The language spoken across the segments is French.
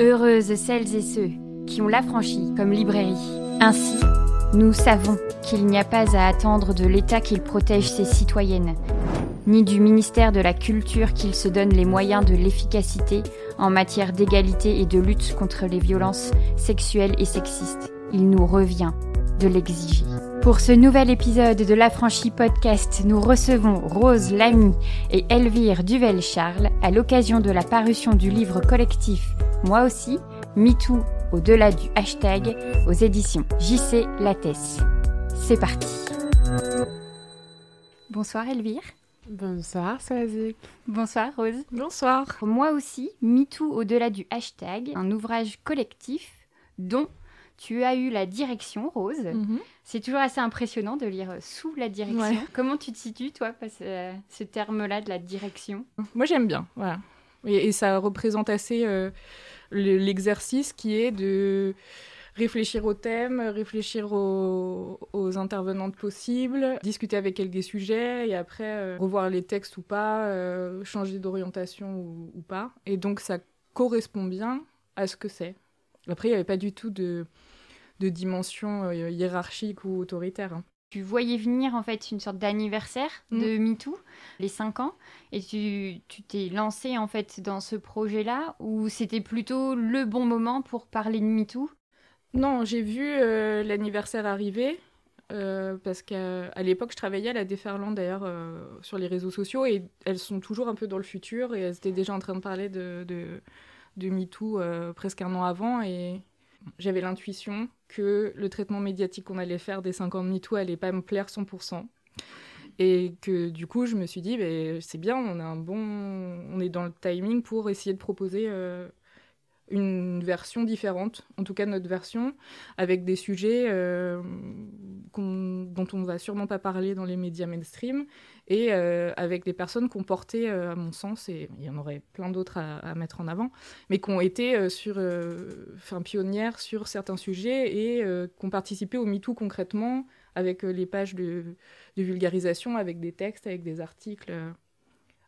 Heureuses celles et ceux qui ont l'affranchi comme librairie. Ainsi, nous savons qu'il n'y a pas à attendre de l'État qu'il protège ses citoyennes, ni du ministère de la Culture qu'il se donne les moyens de l'efficacité en matière d'égalité et de lutte contre les violences sexuelles et sexistes. Il nous revient de l'exiger. Pour ce nouvel épisode de l'Affranchi Podcast, nous recevons Rose Lamy et Elvire Duvel-Charles à l'occasion de la parution du livre collectif Moi aussi, MeToo au-delà du hashtag aux éditions JC Lattès. C'est parti. Bonsoir Elvire. Bonsoir Swazik. Bonsoir Rose. Bonsoir. Moi aussi, MeToo au-delà du hashtag, un ouvrage collectif dont tu as eu la direction, Rose. Mhm. C'est toujours assez impressionnant de lire sous la direction. Ouais. Comment tu te situes, toi, face à ce terme-là de la direction? Moi j'aime bien, voilà. Et, et ça représente assez euh, le- l'exercice qui est de réfléchir au thème, réfléchir aux, aux intervenantes possibles, discuter avec elles des sujets et après euh, revoir les textes ou pas, euh, changer d'orientation ou, ou pas. Et donc ça correspond bien à ce que c'est. Après, il n'y avait pas du tout de, de dimension euh, hiérarchique ou autoritaire. hein. Tu voyais venir, en fait, une sorte d'anniversaire de MeToo, les 5 ans, et tu tu t'es lancé, en fait, dans ce projet-là, ou c'était plutôt le bon moment pour parler de MeToo? Non, j'ai vu euh, l'anniversaire arriver. euh, parce qu'à l'époque, je travaillais à la Déferlante d'ailleurs euh, sur les réseaux sociaux et elles sont toujours un peu dans le futur et elles étaient déjà en train de parler de, de, de MeToo presque un an avant et j'avais l'intuition que le traitement médiatique qu'on allait faire des 5 ans de MeToo allait pas me plaire 100%. Et que du coup, je me suis dit, ben, c'est bien, on, a un bon... on est dans le timing pour essayer de proposer euh, une version différente, en tout cas notre version, avec des sujets euh, dont on ne va sûrement pas parler dans les médias mainstream, et euh, avec des personnes qui ont porté, euh, à mon sens, et il y en aurait plein d'autres à, mettre en avant, mais qui ont été sur, enfin, pionnières sur certains sujets et qui ont participé au MeToo concrètement, avec les pages de, vulgarisation, avec des textes, avec des articles,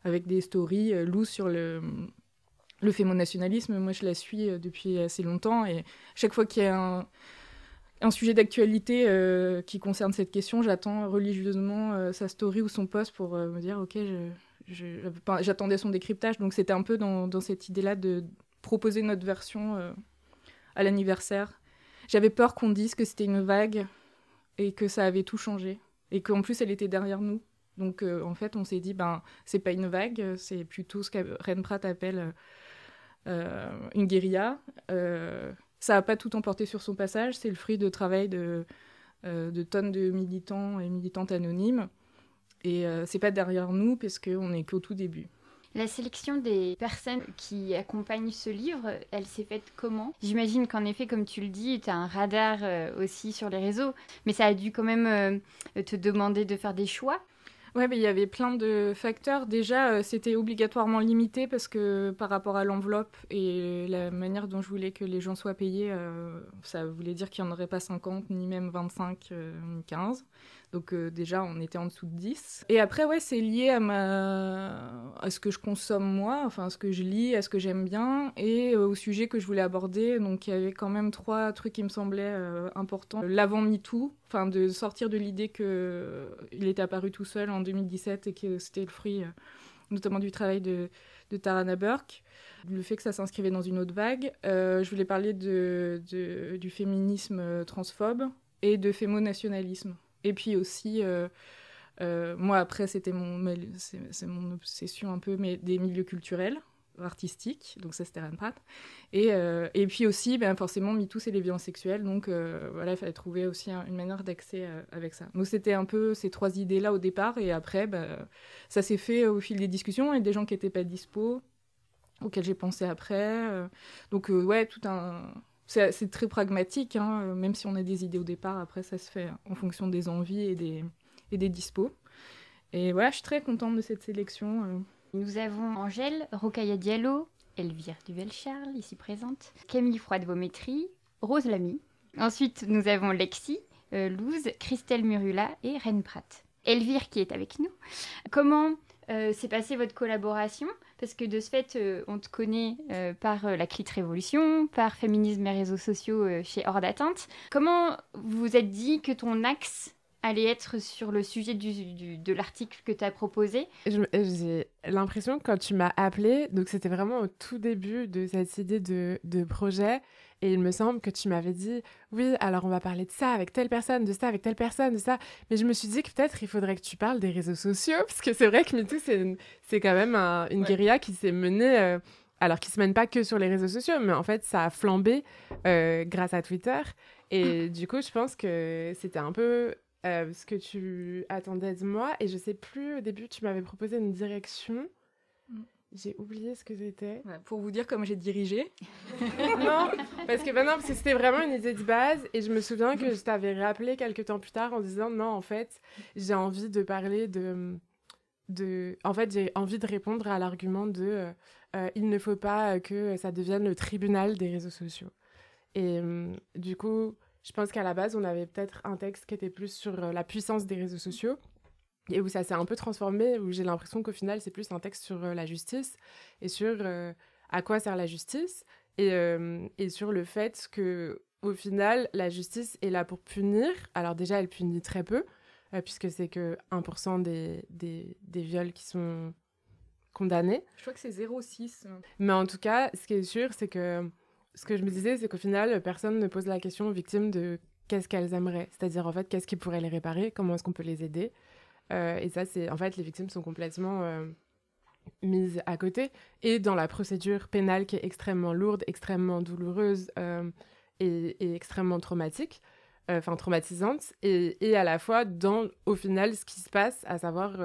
avec des stories loose sur le le fémonationalisme, moi je la suis euh, depuis assez longtemps et chaque fois qu'il y a un, sujet d'actualité euh, qui concerne cette question, j'attends religieusement euh, sa story ou son post pour me dire ok, j'attendais son décryptage, donc c'était un peu dans, cette idée-là de proposer notre version à l'anniversaire. J'avais peur qu'on dise que c'était une vague et que ça avait tout changé et qu'en plus elle était derrière nous. Donc en fait on s'est dit ben c'est pas une vague, c'est plutôt ce que Ren Pratt appelle une guérilla. Euh, ça n'a pas tout emporté sur son passage, c'est le fruit de travail de, euh, tonnes de militants et militantes anonymes. Et euh, c'est pas derrière nous, parce qu'on n'est qu'au tout début. La sélection des personnes qui accompagnent ce livre, elle s'est faite comment? J'imagine qu'en effet, comme tu le dis, tu as un radar euh, aussi sur les réseaux, mais ça a dû quand même euh, te demander de faire des choix. Ouais, mais il y avait plein de facteurs. Déjà, euh, c'était obligatoirement limité parce que par rapport à l'enveloppe et la manière dont je voulais que les gens soient payés, euh, ça voulait dire qu'il n'y en aurait pas 50, ni même 25, euh, ni 15. Donc euh, déjà, on était en dessous de 10. Et après, ouais, c'est lié à, ma... à ce que je consomme moi, enfin à ce que je lis, à ce que j'aime bien, et euh, au sujet que je voulais aborder. Donc il y avait quand même trois trucs qui me semblaient euh, importants. L'avant MeToo, enfin de sortir de l'idée qu'il était apparu tout seul en 2017 et que c'était le fruit notamment du travail de, Tarana Burke. Le fait que ça s'inscrivait dans une autre vague. Je voulais parler de, du féminisme transphobe et de fémonationalisme. Et puis aussi, euh, euh, moi après, c'était mon, mon obsession un peu, mais des milieux culturels, artistiques, donc ça c'était Ren Pratt. Et, euh, et puis aussi, ben, forcément, MeToo, c'est les violences sexuelles, donc voilà, il fallait trouver aussi un- une manière d'accès avec ça. Donc c'était un peu ces trois idées-là au départ, et après, ben, ça s'est fait au fil des discussions, et des gens qui n'étaient pas dispo, auxquels j'ai pensé après. donc ouais, tout un... C'est très pragmatique, hein, euh, même si on a des idées au départ, après ça se fait en fonction des envies et des, et des dispos. Et voilà, je suis très contente de cette sélection. euh. Nous avons Angèle, Rokaya Diallo, Elvire Duvel-Charles, ici présente, Camille Froide-Vométrie, Rose Lamy. Ensuite, nous avons Lexi, euh, Louze, Christelle Murula et Ren Pratt. Elvire qui est avec nous. Comment s'est passée votre collaboration Parce que de ce fait, on te connaît par la Clit Révolution, par Féminisme et réseaux sociaux chez Hors d'atteinte. Comment vous vous êtes dit que ton axe allait être sur le sujet du, de l'article que tu as proposé J'ai l'impression que quand tu m'as appelé, donc c'était vraiment au tout début de cette idée de, de projet, et il me semble que tu m'avais dit, oui, alors on va parler de ça avec telle personne, de ça avec telle personne, de ça. Mais je me suis dit que peut-être il faudrait que tu parles des réseaux sociaux, parce que c'est vrai que MeToo, c'est quand même une guérilla qui s'est menée, euh, alors qui se mène pas que sur les réseaux sociaux, mais en fait, ça a flambé euh, grâce à Twitter. Et du coup, je pense que c'était un peu euh, ce que tu attendais de moi. Et je sais plus, au début, tu m'avais proposé une direction. J'ai oublié ce que c'était. pour vous dire comment j'ai dirigé. non, parce que ben parce que c'était vraiment une idée de base. Et je me souviens que je t'avais rappelé quelques temps plus tard en disant non, en fait, j'ai envie de parler de. de... En fait, j'ai envie de répondre à l'argument de euh, euh, il ne faut pas que ça devienne le tribunal des réseaux sociaux. Et du coup, je pense qu'à la base, on avait peut-être un texte qui était plus sur euh, la puissance des réseaux sociaux et où ça s'est un peu transformé, où j'ai l'impression qu'au final, c'est plus un texte sur euh, la justice et sur euh, à quoi sert la justice et, et, sur le fait que au final, la justice est là pour punir. Alors déjà, elle punit très peu, puisque c'est que 1% des, des, des, viols qui sont condamnés. Je crois que c'est 0,6. Mais en tout cas, ce qui est sûr, c'est que ce que je me disais, c'est qu'au final, personne ne pose la question aux victimes de qu'est-ce qu'elles aimeraient. C'est-à-dire, en fait, qu'est-ce qui pourrait les réparer, comment est-ce qu'on peut les aider? Euh, et ça, c'est. En fait, les victimes sont complètement euh, mises à côté. Et dans la procédure pénale qui est extrêmement lourde, extrêmement douloureuse euh, et, extrêmement traumatique, enfin traumatisante, et, à la fois dans, au final, ce qui se passe, à savoir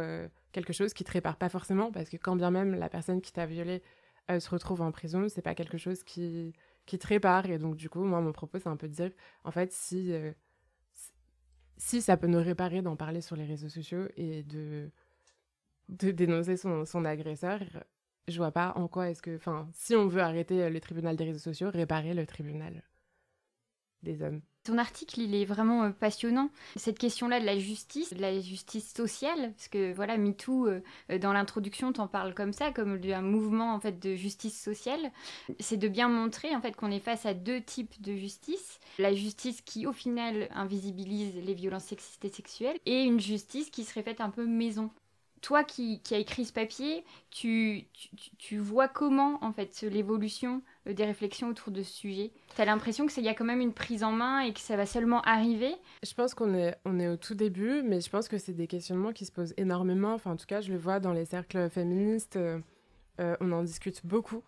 quelque chose qui te répare pas forcément, parce que quand bien même la personne qui t'a violé se retrouve en prison, c'est pas quelque chose qui qui te répare. Et donc, du coup, moi, mon propos, c'est un peu de dire, en fait, si, si ça peut nous réparer d'en parler sur les réseaux sociaux et de, dénoncer son, son agresseur, je vois pas en quoi est-ce que. Enfin, si on veut arrêter le tribunal des réseaux sociaux, réparer le tribunal des hommes. Ton article, il est vraiment euh, passionnant. Cette question-là de la justice, de la justice sociale, parce que voilà, MeToo, euh, euh, dans l'introduction, t'en parles comme ça, comme d'un mouvement en fait de justice sociale. C'est de bien montrer en fait qu'on est face à deux types de justice. La justice qui, au final, invisibilise les violences sexistes et sexuelles, et une justice qui serait faite un peu maison toi qui, as écrit ce papier, tu, tu, vois comment en fait l'évolution des réflexions autour de ce sujet. Tu as l'impression qu'il y a quand même une prise en main et que ça va seulement arriver? Je pense qu'on est, on est au tout début, mais je pense que c'est des questionnements qui se posent énormément. Enfin, en tout cas, je le vois dans les cercles féministes, euh, euh, on en discute beaucoup.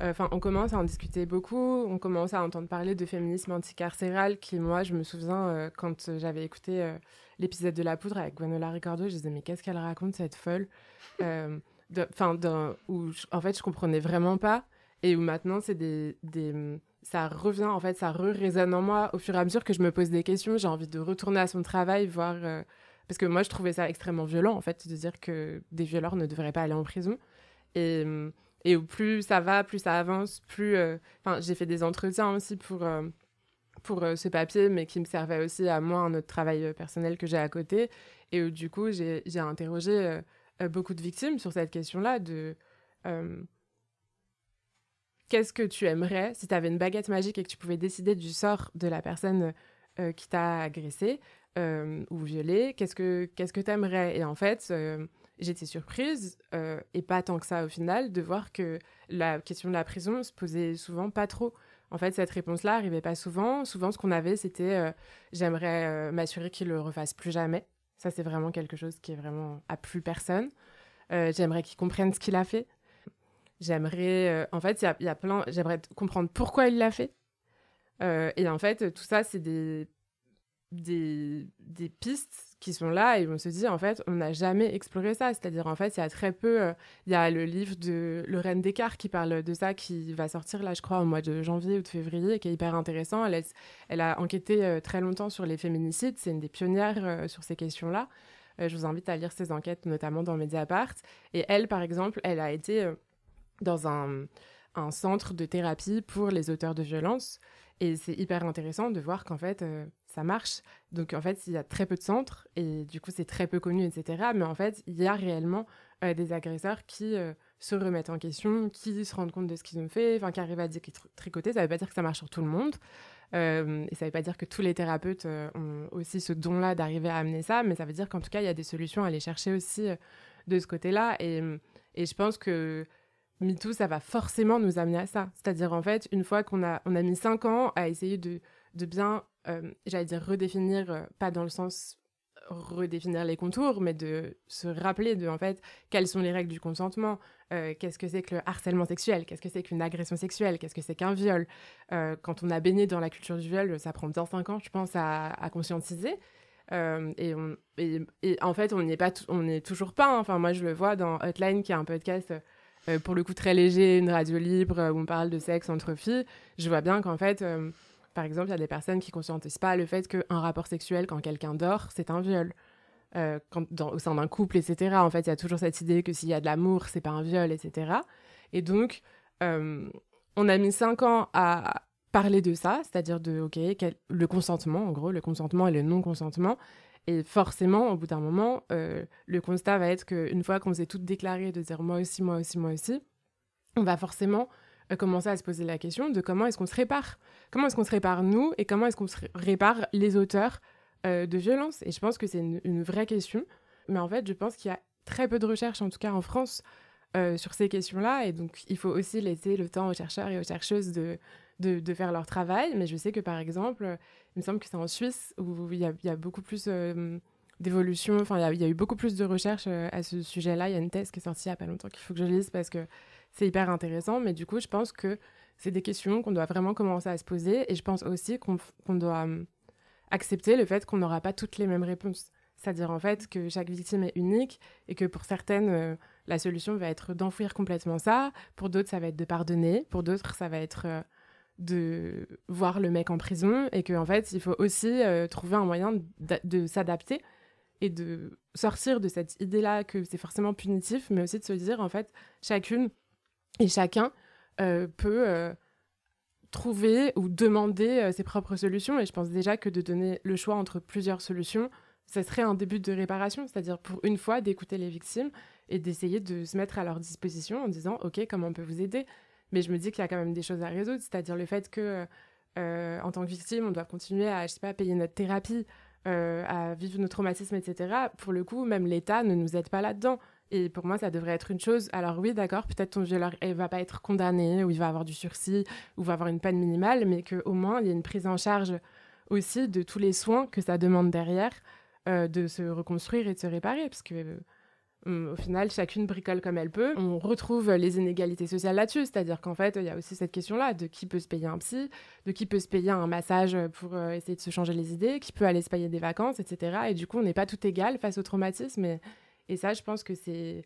Enfin, on commence à en discuter beaucoup, on commence à entendre parler de féminisme anticarcéral qui, moi, je me souviens, quand j'avais écouté l'épisode de La Poudre avec Gwenola Ricardo, je disais, mais qu'est-ce qu'elle raconte, cette folle? Enfin, en fait, je comprenais vraiment pas et où maintenant c'est des, des, ça revient en fait ça re-résonne en moi au fur et à mesure que je me pose des questions j'ai envie de retourner à son travail voir euh, parce que moi je trouvais ça extrêmement violent en fait de dire que des violeurs ne devraient pas aller en prison et et plus ça va plus ça avance plus euh, j'ai fait des entretiens aussi pour euh, pour ce papier, mais qui me servait aussi à moi, un autre travail personnel que j'ai à côté. Et où, du coup, j'ai interrogé beaucoup de victimes sur cette question-là de qu'est-ce que tu aimerais si tu avais une baguette magique et que tu pouvais décider du sort de la personne euh, qui t'a agressé euh, ou violé Qu'est-ce que qu'est-ce que tu aimerais Et en fait, euh, j'étais surprise, et pas tant que ça au final, de voir que la question de la prison se posait souvent pas trop. En fait, cette réponse-là arrivait pas souvent. Souvent, ce qu'on avait, c'était j'aimerais m'assurer qu'il le refasse plus jamais. Ça, c'est vraiment quelque chose qui est vraiment à plus personne. j'aimerais qu'il comprenne ce qu'il a fait. J'aimerais, euh, en fait, il y, plein, j'aimerais comprendre pourquoi il l'a fait. Euh, et en fait, tout ça, c'est des, des, des, pistes qui sont là et on se dit, en fait, on n'a jamais exploré ça. C'est-à-dire, en fait, il y a très peu. Euh, il y a le livre de Lorraine Descartes qui parle de ça, qui va sortir là, je crois, au mois de janvier ou de février, qui est hyper intéressant. Elle, elle a enquêté très longtemps sur les féminicides. C'est une des pionnières sur ces questions-là. je vous invite à lire ses enquêtes, notamment dans Mediapart. Et elle, par exemple, elle a été dans un, un, centre de thérapie pour les auteurs de violences. Et c'est hyper intéressant de voir qu'en fait, euh, ça marche. Donc, en fait, il y a très peu de centres et du coup, c'est très peu connu, etc. Mais en fait, il y a réellement des agresseurs qui se remettent en question, qui se rendent compte de ce qu'ils ont fait, enfin qui arrivent à tricoter. Ça ne veut pas dire que ça marche sur tout le monde. et ça ne veut pas dire que tous les thérapeutes ont aussi ce don-là d'arriver à amener ça, mais ça veut dire qu'en tout cas, il y a des solutions à aller chercher aussi de ce côté-là. Et, et je pense que MeToo, ça va forcément nous amener à ça. C'est-à-dire, en fait, une fois qu'on a, on a mis cinq ans à essayer de, de bien, euh, j'allais dire, redéfinir, euh, pas dans le sens redéfinir les contours, mais de se rappeler de, en fait, quelles sont les règles du consentement, euh, qu'est-ce que c'est que le harcèlement sexuel, qu'est-ce que c'est qu'une agression sexuelle, qu'est-ce que c'est qu'un viol. quand on a baigné dans la culture du viol, ça prend bien cinq ans, je pense, à, conscientiser. et, en fait, on n'est pas, on n'est toujours pas. Hein. Enfin, moi, je le vois dans Hotline, qui est un podcast euh, pour le coup très léger, une radio libre euh, où on parle de sexe entre filles, je vois bien qu'en fait, euh, par exemple, il y a des personnes qui ne conscientisent pas le fait qu'un rapport sexuel, quand quelqu'un dort, c'est un viol. quand, au sein d'un couple, etc. En fait, il y a toujours cette idée que s'il y a de l'amour, c'est pas un viol, etc. Et donc, on a mis cinq ans à parler de ça, c'est-à-dire de, ok, le consentement, en gros, le consentement et le non-consentement. Et forcément, au bout d'un moment, euh, le constat va être qu'une fois qu'on s'est toutes déclarées de dire moi aussi, moi aussi, moi aussi, on va forcément euh, commencer à se poser la question de comment est-ce qu'on se répare? Comment est-ce qu'on se répare nous et comment est-ce qu'on se répare les auteurs euh, de violence Et je pense que c'est une, vraie question. Mais en fait, je pense qu'il y a très peu de recherches, en tout cas en France, sur ces questions-là. Et donc, il faut aussi laisser le temps aux chercheurs et aux chercheuses de, de, faire leur travail. Mais je sais que par exemple, il me semble que c'est en Suisse où il y a, beaucoup plus euh, d'évolution. Enfin, il y, a eu beaucoup plus de recherches euh, à ce sujet-là. Il y a une thèse qui est sortie il n'y a pas longtemps qu'il faut que je lise parce que c'est hyper intéressant. Mais du coup, je pense que c'est des questions qu'on doit vraiment commencer à se poser. Et je pense aussi qu'on doit euh, accepter le fait qu'on n'aura pas toutes les mêmes réponses. C'est-à-dire en fait que chaque victime est unique et que pour certaines, la solution va être d'enfouir complètement ça. Pour d'autres, ça va être de pardonner. Pour d'autres, ça va être de voir le mec en prison et qu'en en fait, il faut aussi euh, trouver un moyen de, s'adapter et de sortir de cette idée-là que c'est forcément punitif, mais aussi de se dire, en fait, chacune et chacun euh, peut euh, trouver ou demander ses propres solutions. Et je pense déjà que de donner le choix entre plusieurs solutions, ça serait un début de réparation, c'est-à-dire pour une fois d'écouter les victimes et d'essayer de se mettre à leur disposition en disant, OK, comment on peut vous aider? Mais je me dis qu'il y a quand même des choses à résoudre, c'est-à-dire le fait que, euh, en tant que victime, on doit continuer à, je sais pas, payer notre thérapie, euh, à vivre nos traumatismes, etc. Pour le coup, même l'État ne nous aide pas là-dedans. Et pour moi, ça devrait être une chose. Alors oui, d'accord, peut-être ton violeur ne va pas être condamné, ou il va avoir du sursis, ou va avoir une peine minimale, mais qu'au moins, il y ait une prise en charge aussi de tous les soins que ça demande derrière, euh, de se reconstruire et de se réparer. Parce que au final, chacune bricole comme elle peut. On retrouve les inégalités sociales là-dessus, c'est-à-dire qu'en fait, il y a aussi cette question-là de qui peut se payer un psy, de qui peut se payer un massage pour euh, essayer de se changer les idées, qui peut aller se payer des vacances, etc. Et du coup, on n'est pas tout égal face au traumatisme. et ça, je pense que c'est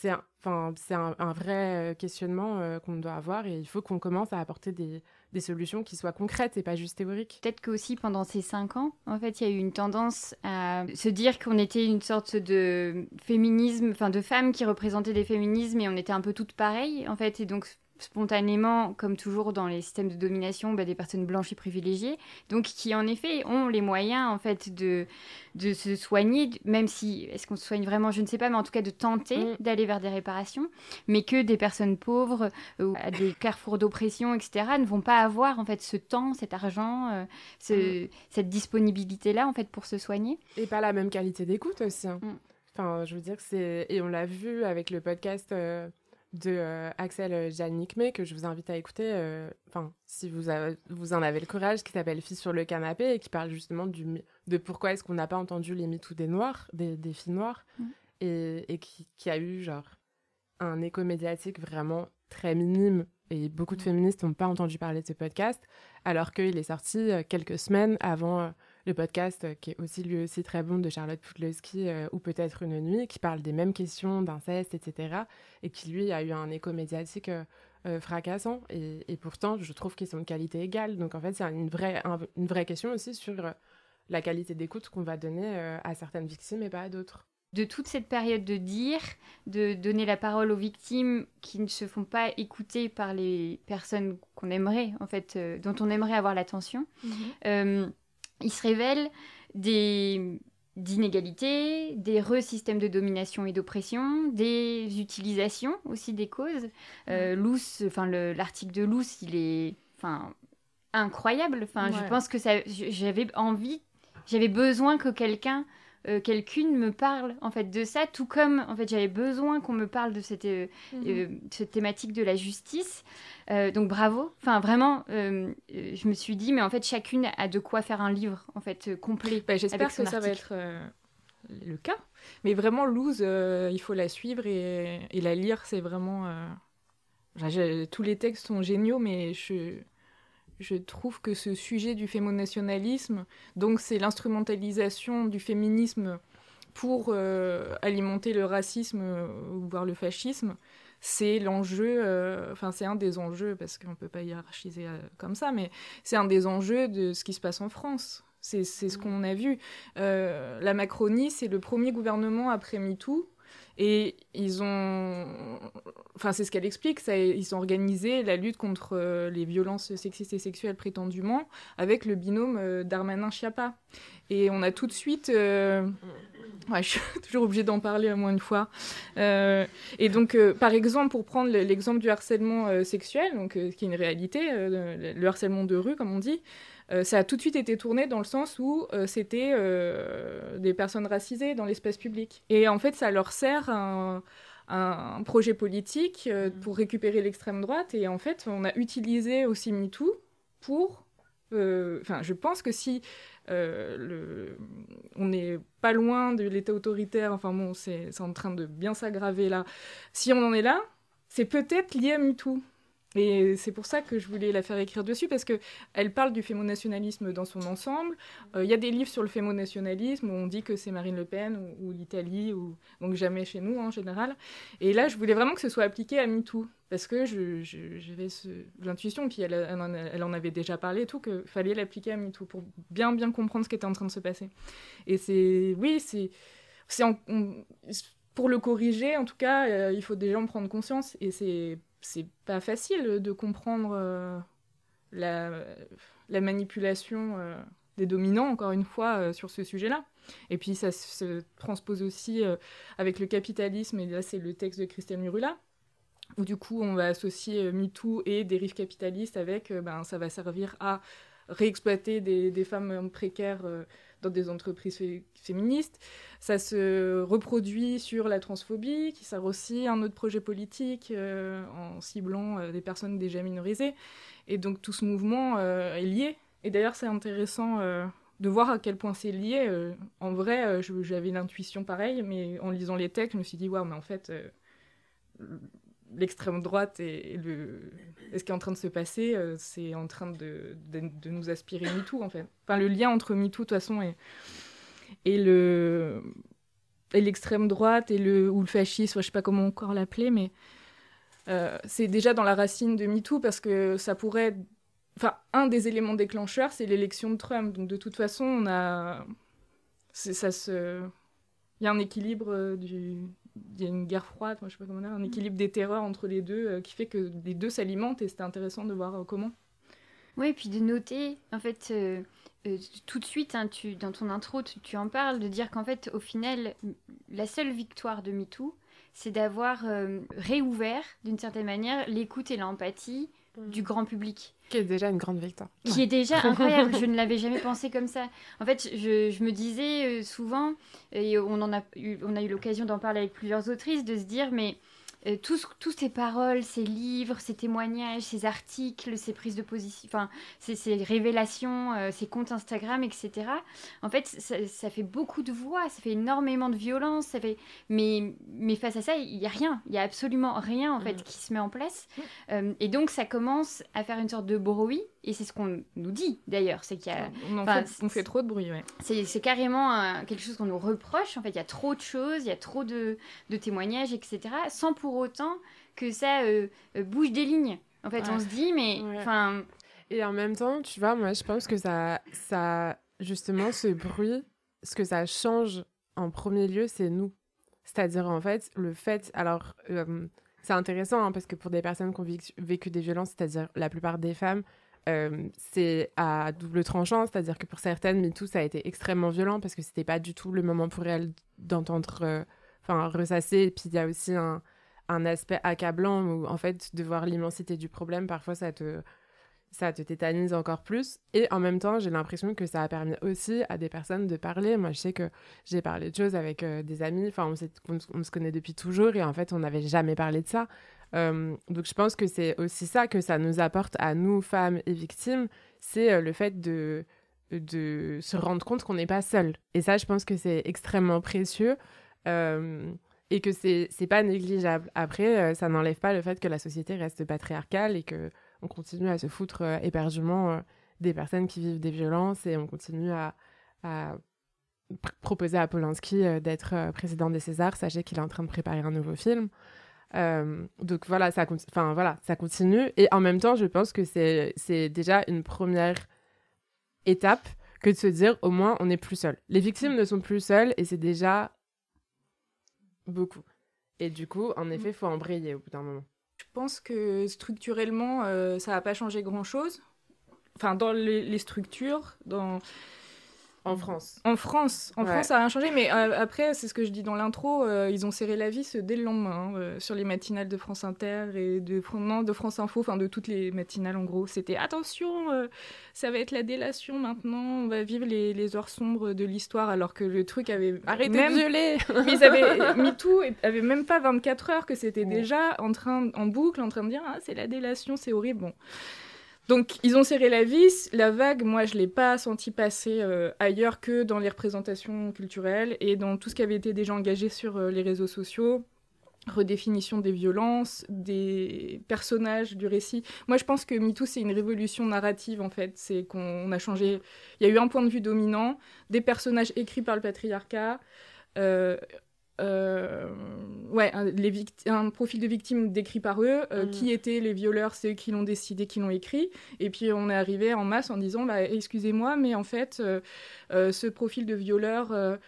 c'est un, c'est un, vrai euh, questionnement euh, qu'on doit avoir et il faut qu'on commence à apporter des, des, solutions qui soient concrètes et pas juste théoriques. Peut-être qu'aussi pendant ces cinq ans, en fait, il y a eu une tendance à se dire qu'on était une sorte de féminisme, enfin de femmes qui représentaient des féminismes et on était un peu toutes pareilles, en fait, et donc spontanément, comme toujours dans les systèmes de domination, bah, des personnes blanches et privilégiées, donc qui en effet ont les moyens en fait de, de se soigner, même si, est-ce qu'on se soigne vraiment, je ne sais pas, mais en tout cas de tenter mm. d'aller vers des réparations, mais que des personnes pauvres euh, ou à des carrefours d'oppression, etc., ne vont pas avoir en fait ce temps, cet argent, euh, ce, mm. cette disponibilité-là en fait pour se soigner. Et pas la même qualité d'écoute aussi. Hein. Mm. Enfin, je veux dire, c'est... Et on l'a vu avec le podcast... Euh, de euh, Axel Janikme que je vous invite à écouter, euh, enfin, si vous, vous en avez le courage, qui s'appelle Fille sur le canapé et qui parle justement du, de pourquoi est-ce qu'on n'a pas entendu les MeToo des Noirs, des, des filles noires, mm. et, et qui, qui, a eu genre un écho médiatique vraiment très minime. Et beaucoup de mm. féministes n'ont pas entendu parler de ce podcast, alors qu'il est sorti euh, quelques semaines avant le podcast euh, qui est aussi lui aussi très bon de Charlotte Pudlowski euh, ou peut-être une nuit qui parle des mêmes questions d'inceste etc et qui lui a eu un écho médiatique euh, fracassant. Et, pourtant je trouve qu'ils sont de qualité égale. Donc en fait c'est une vraie une vraie question aussi sur la qualité d'écoute qu'on va donner à certaines victimes et pas à d'autres. De toute cette période de dire, de donner la parole aux victimes qui ne se font pas écouter par les personnes qu'on aimerait, en fait, dont on aimerait avoir l'attention. Mhm il se révèle des, d'inégalités, des re-systèmes de domination et d'oppression, des utilisations aussi des causes. Euh, enfin l'article de Luce, il est enfin incroyable. Enfin, je pense que ça, j'avais envie, j'avais besoin que quelqu'un euh, quelqu'une me parle en fait de ça, tout comme en fait j'avais besoin qu'on me parle de cette, euh, mhm. euh, cette thématique de la justice. donc bravo. Enfin vraiment, je me suis dit mais en fait chacune a de quoi faire un livre en fait complet. Bah, j'espère que ça va être le cas. Mais vraiment Lose, il faut la suivre et, et la lire. C'est vraiment tous les textes sont géniaux, mais je je trouve que ce sujet du fémonationalisme, donc c'est l'instrumentalisation du féminisme pour euh, alimenter le racisme euh, ou voire le fascisme, c'est l'enjeu, euh, enfin c'est un des enjeux, parce qu'on ne peut pas hiérarchiser comme ça, mais c'est un des enjeux de ce qui se passe en France. C'est ce mmh. qu'on a vu. la Macronie, c'est le premier gouvernement après MeToo et ils ont. Enfin, c'est ce qu'elle explique. Ils ont organisé la lutte contre euh, les violences sexistes et sexuelles prétendument avec le binôme euh, Darmanin-Chiappa. Et on a tout de suite. Euh, je suis toujours obligée d'en parler à moins une fois. et donc, par exemple, pour prendre l'exemple du harcèlement sexuel, donc, qui est une réalité, le harcèlement de rue, comme on dit, euh, ça a tout de suite été tourné dans le sens où euh, c'était euh, des personnes racisées dans l'espace public. Et en fait, ça leur sert un, un projet politique mmh. pour récupérer l'extrême droite. Et en fait, on a utilisé aussi MeToo pour... Enfin, je pense que si le... on n'est pas loin de l'état autoritaire, enfin bon, c'est en train de bien s'aggraver là. Si on en est là, c'est peut-être lié à MeToo. Et c'est pour ça que je voulais la faire écrire dessus, parce qu'elle parle du fémonationalisme dans son ensemble. Euh, il y a des livres sur le fémonationalisme où on dit que c'est Marine Le Pen ou, l'Italie, ou... donc jamais chez nous en général. Et là, je voulais vraiment que ce soit appliqué à MeToo, parce que j'avais l'intuition, puis elle, elle, en avait déjà parlé et tout, qu'il fallait l'appliquer à MeToo pour bien bien comprendre ce qui était en train de se passer. Et c'est... Oui, c'est... Pour le corriger, en tout cas, euh, il faut déjà en prendre conscience, et c'est c'est pas facile de comprendre euh, la, la, manipulation euh, des dominants, encore une fois, euh, sur ce sujet-là. Et puis ça se transpose aussi avec le capitalisme, et là c'est le texte de Christian Murula, où du coup on va associer MeToo et dérives capitalistes avec, ben, ça va servir à réexploiter des femmes précaires dans des entreprises féministes. Ça se reproduit sur la transphobie, qui sert aussi un autre projet politique euh, en ciblant euh, des personnes déjà minorisées. Et donc tout ce mouvement euh, est lié. Et d'ailleurs, c'est intéressant de voir à quel point c'est lié. en vrai, j'avais l'intuition pareille, mais en lisant les textes, je me suis dit, waouh, mais en fait, l'extrême droite et, le, ce qui est en train de se passer, c'est en train de, de, nous aspirer MeToo, en fait. Enfin, le lien entre MeToo, de toute façon, est et le et l'extrême droite et le ou le fascisme, je sais pas comment encore l'appeler, mais euh, c'est déjà dans la racine de MeToo parce que ça pourrait, enfin un des éléments déclencheurs, c'est l'élection de Trump. Donc de toute façon, on a, ça se, il y a un équilibre euh, du, il y a une guerre froide, je sais pas comment un équilibre des terreurs entre les deux euh, qui fait que les deux s'alimentent et c'était intéressant de voir comment. Oui, et puis de noter en fait euh, tout de suite, hein, tu, dans ton intro, tu, en parles, de dire qu'en fait, au final, la seule victoire de MeToo, c'est d'avoir euh, réouvert, d'une certaine manière, l'écoute et l'empathie mm. du grand public. Qui est déjà une grande victoire. Qui est déjà incroyable. je ne l'avais jamais pensé comme ça. En fait, je, me disais euh, souvent, et on, en a on a eu l'occasion d'en parler avec plusieurs autrices, de se dire, mais euh, tous, ces paroles, ces livres, ces témoignages, ces articles, ces prises de position, enfin, ces, révélations, euh, ces comptes Instagram, etc. En fait, ça, fait beaucoup de voix, ça fait énormément de violence, ça fait... mais, mais face à ça, il n'y a rien, il n'y a absolument rien en fait mm. qui se met en place. Mm. Euh, et donc, ça commence à faire une sorte de bruit et c'est ce qu'on nous dit d'ailleurs, c'est qu'il y a... On, fait, trop de bruit, ouais. C'est carrément quelque chose qu'on nous reproche, en fait, il y a trop de choses, il y a trop de, de, témoignages, etc., sans pour autant que ça euh, euh, bouge des lignes. En fait, on se dit, mais... enfin Et en même temps, tu vois, moi, je pense que ça, ça, justement, ce bruit, ce que ça change en premier lieu, c'est nous. C'est-à-dire, en fait, le fait... Alors... Euh, c'est intéressant hein, parce que pour des personnes qui ont vécu des violences, c'est-à-dire la plupart des femmes, c'est à double tranchant, c'est-à-dire que pour certaines, MeToo, ça a été extrêmement violent parce que c'était pas du tout le moment pour elles d'entendre, enfin, ressasser. Et puis il y a aussi un, aspect accablant où en fait de voir l'immensité du problème parfois ça te ça te tétanise encore plus. Et en même temps j'ai l'impression que ça a permis aussi à des personnes de parler. Moi je sais que j'ai parlé de choses avec euh, des amis. Enfin on, se connaît depuis toujours et en fait on n'avait jamais parlé de ça euh, donc je pense que c'est aussi ça que ça nous apporte à nous femmes et victimes c'est euh, le fait de se rendre compte qu'on n'est pas seul et ça je pense que c'est extrêmement précieux et que c'est pas négligeable. Après, euh, ça n'enlève pas le fait que la société reste patriarcale et que on continue à se foutre euh, éperdument euh, des personnes qui vivent des violences et on continue à, à proposer à Polanski d'être président des Césars. Sachez qu'il est en train de préparer un nouveau film. Donc voilà ça, enfin, voilà, ça continue. Et en même temps, je pense que c'est déjà une première étape que de se dire au moins on n'est plus seul. Les victimes ne sont plus seules et c'est déjà beaucoup. Et du coup, en effet, il faut embrayer au bout d'un moment. Je pense que structurellement, euh, ça n'a pas changé grand-chose. Enfin, dans les, les structures, dans en France. En France. En France, ça n'a rien changé. Mais euh, après, c'est ce que je dis dans l'intro, euh, ils ont serré la vis dès le lendemain, hein, euh, sur les matinales de France Inter et de, non, de France Info, enfin de toutes les matinales en gros. C'était attention, ça va être la délation maintenant, on va vivre les, les heures sombres de l'histoire, alors que le truc avait. Arrêtez même... de violer Mais ils avaient mis tout, avait même pas 24 heures que c'était déjà en, train, en boucle, en train de dire ah, c'est la délation, c'est horrible. Bon. Donc, ils ont serré la vis. La vague, moi, je ne l'ai pas senti passer euh, ailleurs que dans les représentations culturelles et dans tout ce qui avait été déjà engagé sur euh, les réseaux sociaux. Redéfinition des violences, des personnages, du récit. Moi, je pense que MeToo, c'est une révolution narrative, en fait. C'est qu'on a changé. Il y a eu un point de vue dominant, des personnages écrits par le patriarcat. Euh, ouais, un, les un, profil de victime décrit par eux. Euh, mm. Qui étaient les violeurs C'est eux qui l'ont décidé, qui l'ont écrit. Et puis on est arrivé en masse en disant bah, Excusez-moi, mais en fait, euh, ce profil de violeur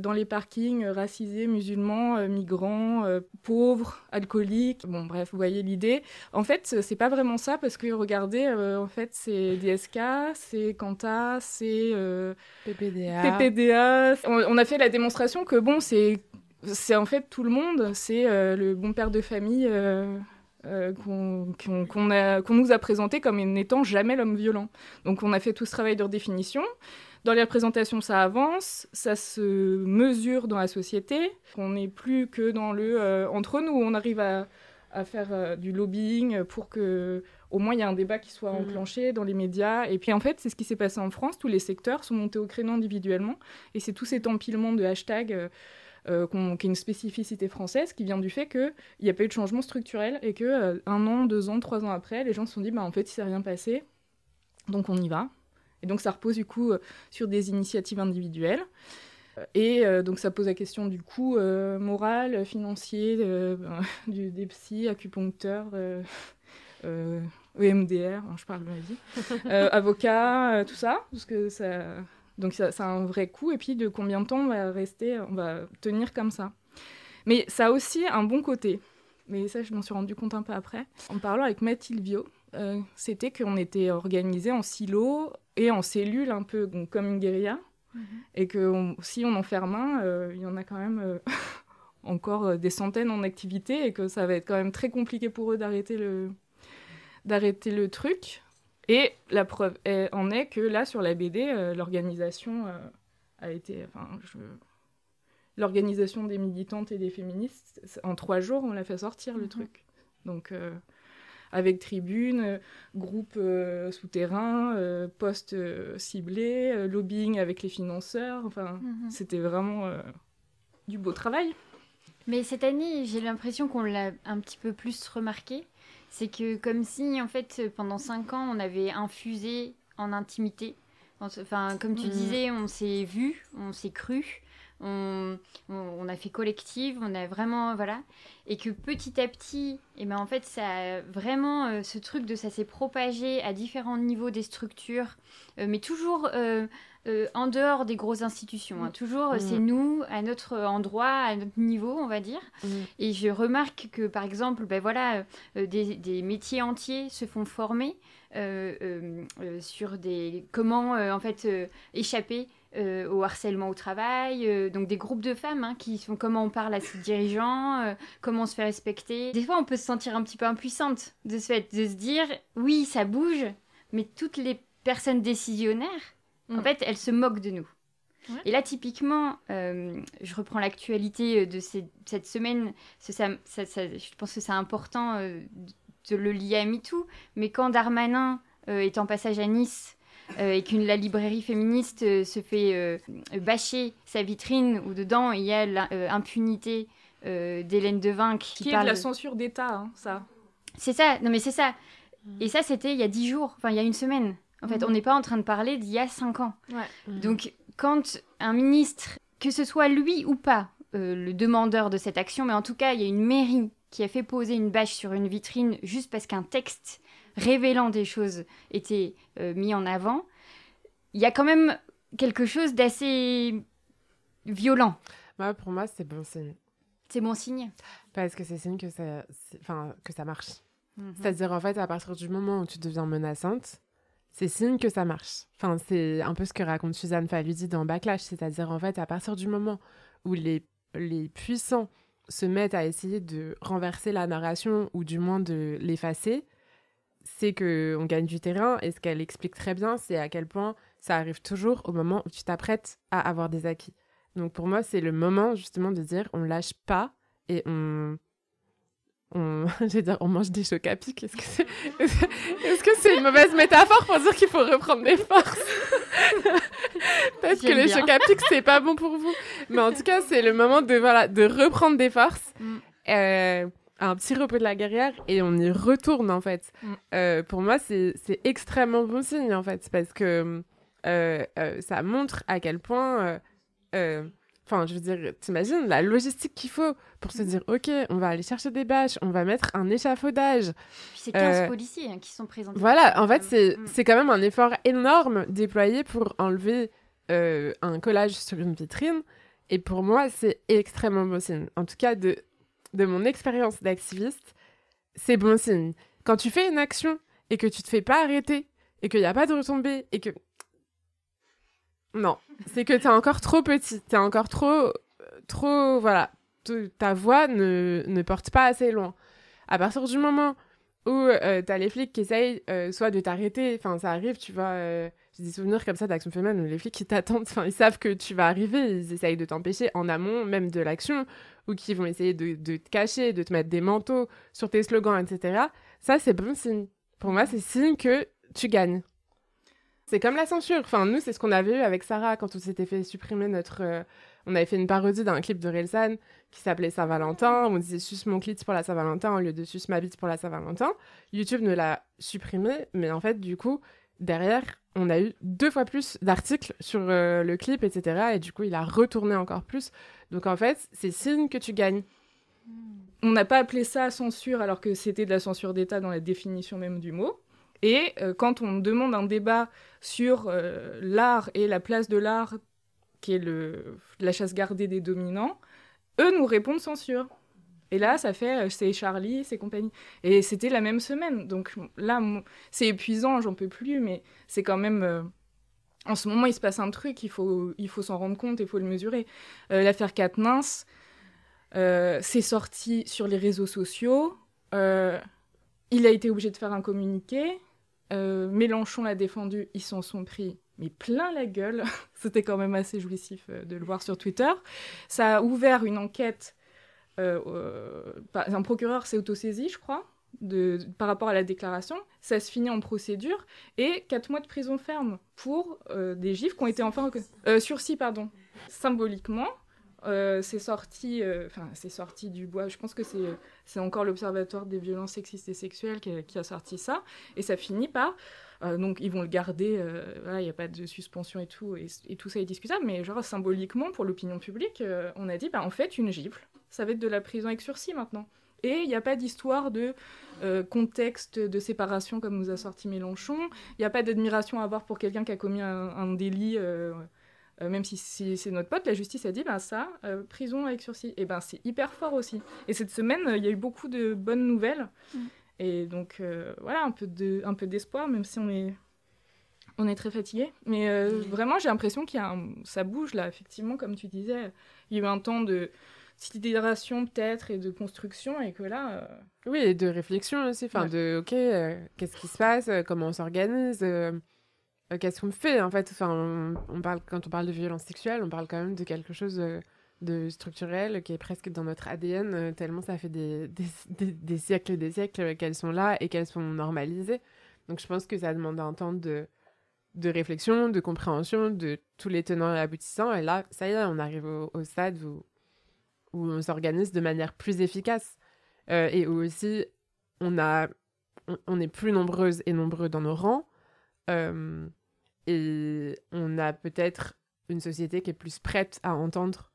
dans les parkings, racisés, musulmans, migrants, pauvres, alcooliques, bon bref, vous voyez l'idée. En fait, c'est pas vraiment ça parce que regardez, en fait, c'est DSK, c'est Quanta, c'est PPDA. PPDA. On, on a fait la démonstration que bon, c'est c'est en fait tout le monde, c'est euh, le bon père de famille euh, euh, qu'on nous a présenté comme n'étant jamais l'homme violent. Donc on a fait tout ce travail de redéfinition. Dans les représentations, ça avance, ça se mesure dans la société. On n'est plus que dans le entre nous, on arrive à, faire du lobbying pour que au moins il y ait un débat qui soit mmh. enclenché dans les médias. Et puis en fait, c'est ce qui s'est passé en France. Tous les secteurs sont montés au créneau individuellement. Et c'est tout cet empilement de hashtags euh, qui est une spécificité française, qui vient du fait qu'il n'y a pas eu de changement structurel et que euh, un an, deux ans, trois ans après, les gens se sont dit, bah, en fait, il s'est rien passé, donc on y va. Et donc ça repose du coup euh, sur des initiatives individuelles. Et donc ça pose la question du coût moral, financier, du, des psy, acupuncteurs, EMDR, hein, je parle de la vie, avocats, tout ça, parce que ça, donc ça, a un vrai coût. Et puis de combien de temps on va rester, on va tenir comme ça? Mais ça a aussi un bon côté. Mais ça, je m'en suis rendu compte un peu après. En parlant avec Mathilde Vio, euh, c'était qu'on était organisé en silos et en cellules, un peu comme une guérilla. Mhm. Et que si on en ferme un, euh, il y en a quand même euh, encore des centaines en activité et que ça va être quand même très compliqué pour eux d'arrêter le, d'arrêter le truc. Et la preuve en est que là, sur la BD, euh, l'organisation euh, a été. Enfin, L'organisation des militantes et des féministes, en trois jours, on l'a fait sortir le mhm. truc. Donc, euh, avec tribune, groupe souterrain, poste ciblé, lobbying avec les financeurs. Enfin, mhm. c'était vraiment du beau travail. Mais cette année, j'ai l'impression qu'on l'a un petit peu plus remarqué. C'est que comme si, en fait, pendant cinq ans, on avait infusé en intimité. Enfin, comme tu disais, on s'est vu, on s'est cru, on, on, a fait collective, on a vraiment voilà, et que petit à petit, et eh ben en fait ça vraiment euh, ce truc de ça s'est propagé à différents niveaux des structures, euh, mais toujours euh, en dehors des grosses institutions. Hein. Toujours, mm. c'est nous, à notre endroit, à notre niveau, on va dire. Mm. Et je remarque que, par exemple, ben voilà, des, des, métiers entiers se font former sur des comment, en fait, échapper euh, au harcèlement au travail, euh, donc des groupes de femmes hein, qui sont comment on parle à ses dirigeants, euh, comment on se fait respecter. Des fois, on peut se sentir un petit peu impuissante de ce fait, de se dire oui, ça bouge, mais toutes les personnes décisionnaires, en mm. fait, elles se moquent de nous. Et là, typiquement, je reprends l'actualité de cette semaine, ça, je pense que c'est important de le lier à MeToo, mais quand Darmanin est en passage à Nice, euh, et qu'une la librairie féministe euh, se fait euh, bâcher sa vitrine où dedans il y a l'impunité d'Hélène Devinck qui, qui est de la censure d'État, hein, ça. C'est ça, non mais c'est ça. Mm. Et ça, c'était il y a dix jours, enfin il y a une semaine. En fait, mm. on n'est pas en train de parler d'il y a cinq ans. Mm. Donc, quand un ministre, que ce soit lui ou pas, le demandeur de cette action, mais en tout cas, il y a une mairie qui a fait poser une bâche sur une vitrine juste parce qu'un texte révélant des choses était euh, mis en avant, il y a quand même quelque chose d'assez violent. Bah, pour moi, c'est bon signe. C'est bon signe Parce que c'est signe que ça, enfin, que ça marche. Mhm. C'est-à-dire, en fait, à partir du moment où tu deviens menaçante, c'est signe que ça marche. Enfin, c'est un peu ce que raconte Suzanne Faludi dans Backlash. C'est-à-dire, en fait, à partir du moment où les, les puissants se mettent à essayer de renverser la narration ou du moins de l'effacer, c'est qu'on gagne du terrain et ce qu'elle explique très bien, c'est à quel point ça arrive toujours au moment où tu t'apprêtes à avoir des acquis. Donc pour moi, c'est le moment justement de dire on lâche pas et on on, dire, on mange des chocs à pic. Est-ce que c'est est-ce que c'est une mauvaise métaphore pour dire qu'il faut reprendre des forces? Parce que les chocs à pic, c'est pas bon pour vous. Mais en tout cas, c'est le moment de, voilà, de reprendre des forces. Mm. Euh, un petit repos de la guerrière et on y retourne en fait. Mm. Euh, pour moi, c'est extrêmement bon signe en fait parce que euh, ça montre à quel point. Enfin, je veux dire, t'imagines la logistique qu'il faut pour se dire, ok, on va aller chercher des bâches, on va mettre un échafaudage. C'est 15 policiers hein, qui sont présents. Voilà, en fait, mm. c'est quand même un effort énorme déployé pour enlever un collage sur une vitrine. Et pour moi, c'est extrêmement bon signe. En tout cas, de de mon expérience d'activiste, c'est bon signe. Quand tu fais une action et que tu te fais pas arrêter et qu'il n'y a pas de retombée et que. Non, c'est que tu es encore trop petit, tu es encore trop. trop. Voilà. Ta voix ne, ne porte pas assez loin. À partir du moment où euh, tu as les flics qui essayent euh, soit de t'arrêter, enfin ça arrive, tu vois, euh, j'ai des souvenirs comme ça d'action féminine où les flics qui t'attendent, enfin ils savent que tu vas arriver, ils essayent de t'empêcher en amont même de l'action, ou qui vont essayer de, de, te cacher, de te mettre des manteaux sur tes slogans, etc. Ça, c'est bon signe. Pour moi, c'est signe que tu gagnes. C'est comme la censure. Enfin, nous, c'est ce qu'on avait eu avec Sarah quand on s'était fait supprimer notre. Euh, on avait fait une parodie d'un clip de Relsan qui s'appelait Saint-Valentin. On disait sus mon clit pour la Saint-Valentin au lieu de sus ma bite pour la Saint-Valentin. YouTube ne l'a supprimé, mais en fait, du coup, derrière, on a eu deux fois plus d'articles sur euh, le clip, etc. Et du coup, il a retourné encore plus. Donc en fait, c'est signe que tu gagnes. On n'a pas appelé ça censure alors que c'était de la censure d'État dans la définition même du mot. Et euh, quand on demande un débat sur euh, l'art et la place de l'art, qui est le, la chasse gardée des dominants, eux nous répondent censure. Et là, ça fait, euh, c'est Charlie, c'est compagnie. Et c'était la même semaine. Donc là, c'est épuisant, j'en peux plus, mais c'est quand même en ce moment, il se passe un truc, il faut, il faut s'en rendre compte, il faut le mesurer. L'affaire Katnins, c'est sorti sur les réseaux sociaux. Il a été obligé de faire un communiqué. Mélenchon l'a défendu, ils s'en sont pris mais plein la gueule. C'était quand même assez jouissif de le voir sur Twitter. Ça a ouvert une enquête. un procureur s'est autosaisi, je crois, par rapport à la déclaration, ça se finit en procédure et 4 mois de prison ferme pour euh, des gifs qui ont été enfin euh, sursis pardon symboliquement euh, c'est sorti enfin c'est sorti du bois je pense que c'est c'est encore l'observatoire des violences sexistes et sexuelles qui a, sorti ça et ça finit par donc ils vont le garder, il n'y a pas de suspension et tout, et, tout ça est discutable, mais genre symboliquement pour l'opinion publique, on a dit, bah, en fait, une gifle, ça va être de la prison avec sursis maintenant. Et il n'y a pas d'histoire de contexte de séparation comme nous a sorti Mélenchon, il n'y a pas d'admiration à avoir pour quelqu'un qui a commis un, délit. Même si, c'est notre pote, la justice a dit, ben ça, prison avec sursis. Et ben c'est hyper fort aussi. Et cette semaine, il y a eu beaucoup de bonnes nouvelles. Mm. Et donc, euh, voilà, un peu, de, un peu d'espoir, même si on est, on est très fatigué. Mais euh, vraiment, j'ai l'impression qu'il y a ça bouge là, effectivement, comme tu disais. Il y a eu un temps de sidération peut-être et de construction et que là... Euh, oui, et de réflexion aussi, enfin de, ok, qu'est-ce qui se passe, comment on s'organise, qu'est-ce qu'on fait en fait. Enfin, on, parle, quand on parle de violence sexuelle, on parle quand même de quelque chose de structurel qui est presque dans notre ADN, euh, tellement ça fait des, des, siècles et des siècles qu'elles sont là et qu'elles sont normalisées. Donc je pense que ça demande un temps de, de réflexion, de compréhension de tous les tenants et aboutissants. Et là, ça y est, on arrive au, stade où, où on s'organise de manière plus efficace. Euh, et où aussi, on, a, on, est plus nombreuses et nombreux dans nos rangs. Euh, et on a peut-être une société qui est plus prête à entendre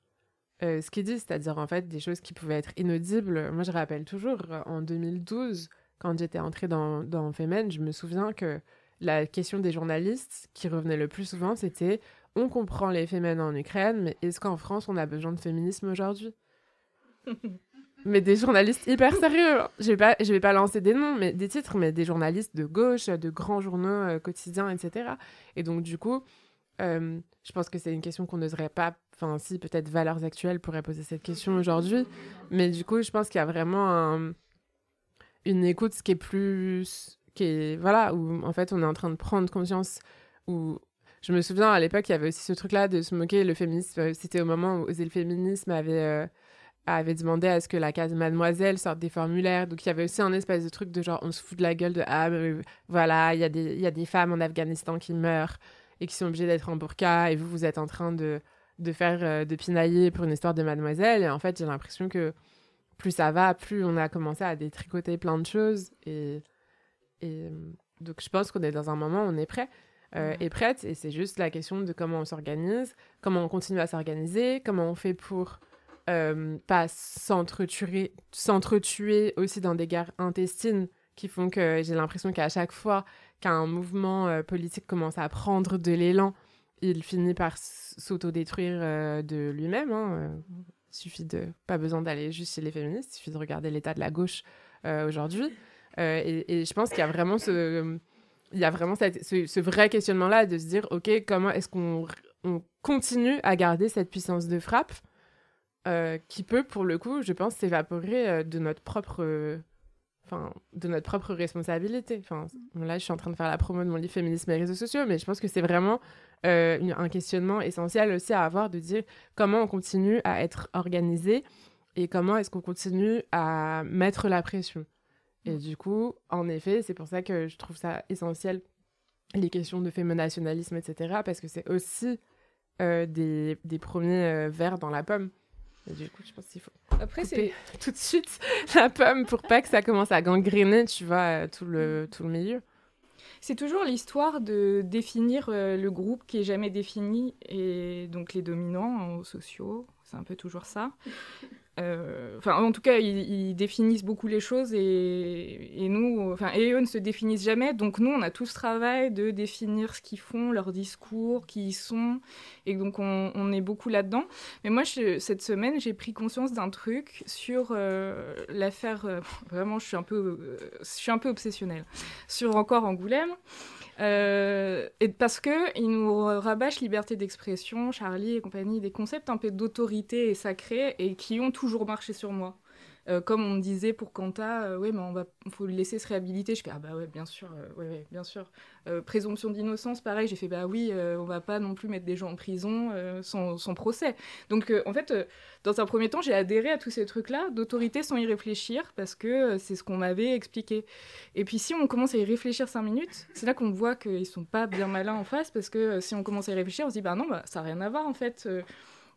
euh, ce qu'il dit, c'est-à-dire en fait des choses qui pouvaient être inaudibles. Moi, je rappelle toujours, en 2012, quand j'étais entrée dans, dans Femen, je me souviens que la question des journalistes qui revenait le plus souvent, c'était on comprend les Femen en Ukraine, mais est-ce qu'en France, on a besoin de féminisme aujourd'hui? Mais des journalistes hyper sérieux. Hein. Je vais pas, je vais pas lancer des noms, mais des titres, mais des journalistes de gauche, de grands journaux euh, quotidiens, etc. Et donc, du coup, je pense que c'est une question qu'on n'oserait pas Enfin, si, peut-être Valeurs Actuelles pourrait poser cette question aujourd'hui. Mais du coup, je pense qu'il y a vraiment une écoute qui est plus. qui est. Voilà, où en fait, on est en train de prendre conscience. Où je me souviens à l'époque, il y avait aussi ce truc-là de se moquer. Le féminisme, c'était au moment où le féminisme avait. Euh, avait demandé à ce que la case mademoiselle sorte des formulaires. Donc il y avait aussi un espèce de truc de genre on se fout de la gueule de ah voilà, il y, a des, y a des femmes en Afghanistan qui meurent et qui sont obligées d'être en burqa et vous vous êtes en train de de faire euh, de pinailler pour une histoire de mademoiselle. Et en fait, j'ai l'impression que plus ça va, plus on a commencé à détricoter plein de choses. Et, et donc, je pense qu'on est dans un moment où on est prêt. Euh, prête, et c'est juste la question de comment on s'organise, comment on continue à s'organiser, comment on fait pour euh, pas s'entretuer, s'entretuer aussi dans des guerres intestines qui font que j'ai l'impression qu'à chaque fois qu'un mouvement politique commence à prendre de l'élan, il finit par s'autodétruire euh, de lui-même. Hein, euh. Suffit de pas besoin d'aller juste chez les féministes, suffit de regarder l'état de la gauche euh, aujourd'hui. Et, je pense qu'il y a vraiment ce, il y a vraiment ce, vrai questionnement-là de se dire, ok, comment est-ce qu'on on continue à garder cette puissance de frappe qui peut, pour le coup, je pense, s'évaporer de notre propre enfin, de notre propre responsabilité. Enfin, là, je suis en train de faire la promo de mon livre Féminisme et réseaux sociaux, mais je pense que c'est vraiment euh, un questionnement essentiel aussi à avoir de dire comment on continue à être organisé et comment est-ce qu'on continue à mettre la pression. Et du coup, en effet, c'est pour ça que je trouve ça essentiel, les questions de féminationalisme, etc., parce que c'est aussi euh, des, des, premiers euh, vers dans la pomme. Et du coup, je pense qu'il faut Après, couper tout de suite la pomme pour pas que ça commence à gangréner, tu vois, tout le, tout le milieu. C'est toujours l'histoire de définir euh, le groupe qui est jamais défini et donc les dominants sociaux, c'est un peu toujours ça. Euh, enfin, en tout cas, ils, définissent beaucoup les choses et, nous, enfin, eux ne se définissent jamais. Donc nous, on a tout ce travail de définir ce qu'ils font, leur discours, qui ils sont, et donc on, est beaucoup là-dedans. Mais moi, cette semaine, j'ai pris conscience d'un truc sur euh, l'affaire. vraiment, je suis un peu, je suis un peu obsessionnelle sur encore Angoulême. Euh, et parce que nous rabâchent liberté d'expression, Charlie et compagnie, des concepts un peu d'autorité et sacrés et qui ont toujours marché sur moi. Euh, comme on me disait pour Quanta, euh, mais on va, faut le laisser se réhabiliter. Je fais ah bah ouais, bien sûr, euh, ouais, bien sûr. présomption d'innocence, pareil. J'ai fait bah oui, on va pas non plus mettre des gens en prison sans, sans, procès. Donc en fait, dans un premier temps, j'ai adhéré à tous ces trucs-là d'autorité sans y réfléchir parce que c'est ce qu'on m'avait expliqué. Et puis si on commence à y réfléchir cinq minutes, c'est là qu'on voit qu'ils sont pas bien malins en face parce que si on commence à y réfléchir, on se dit bah non, bah ça a rien à voir en fait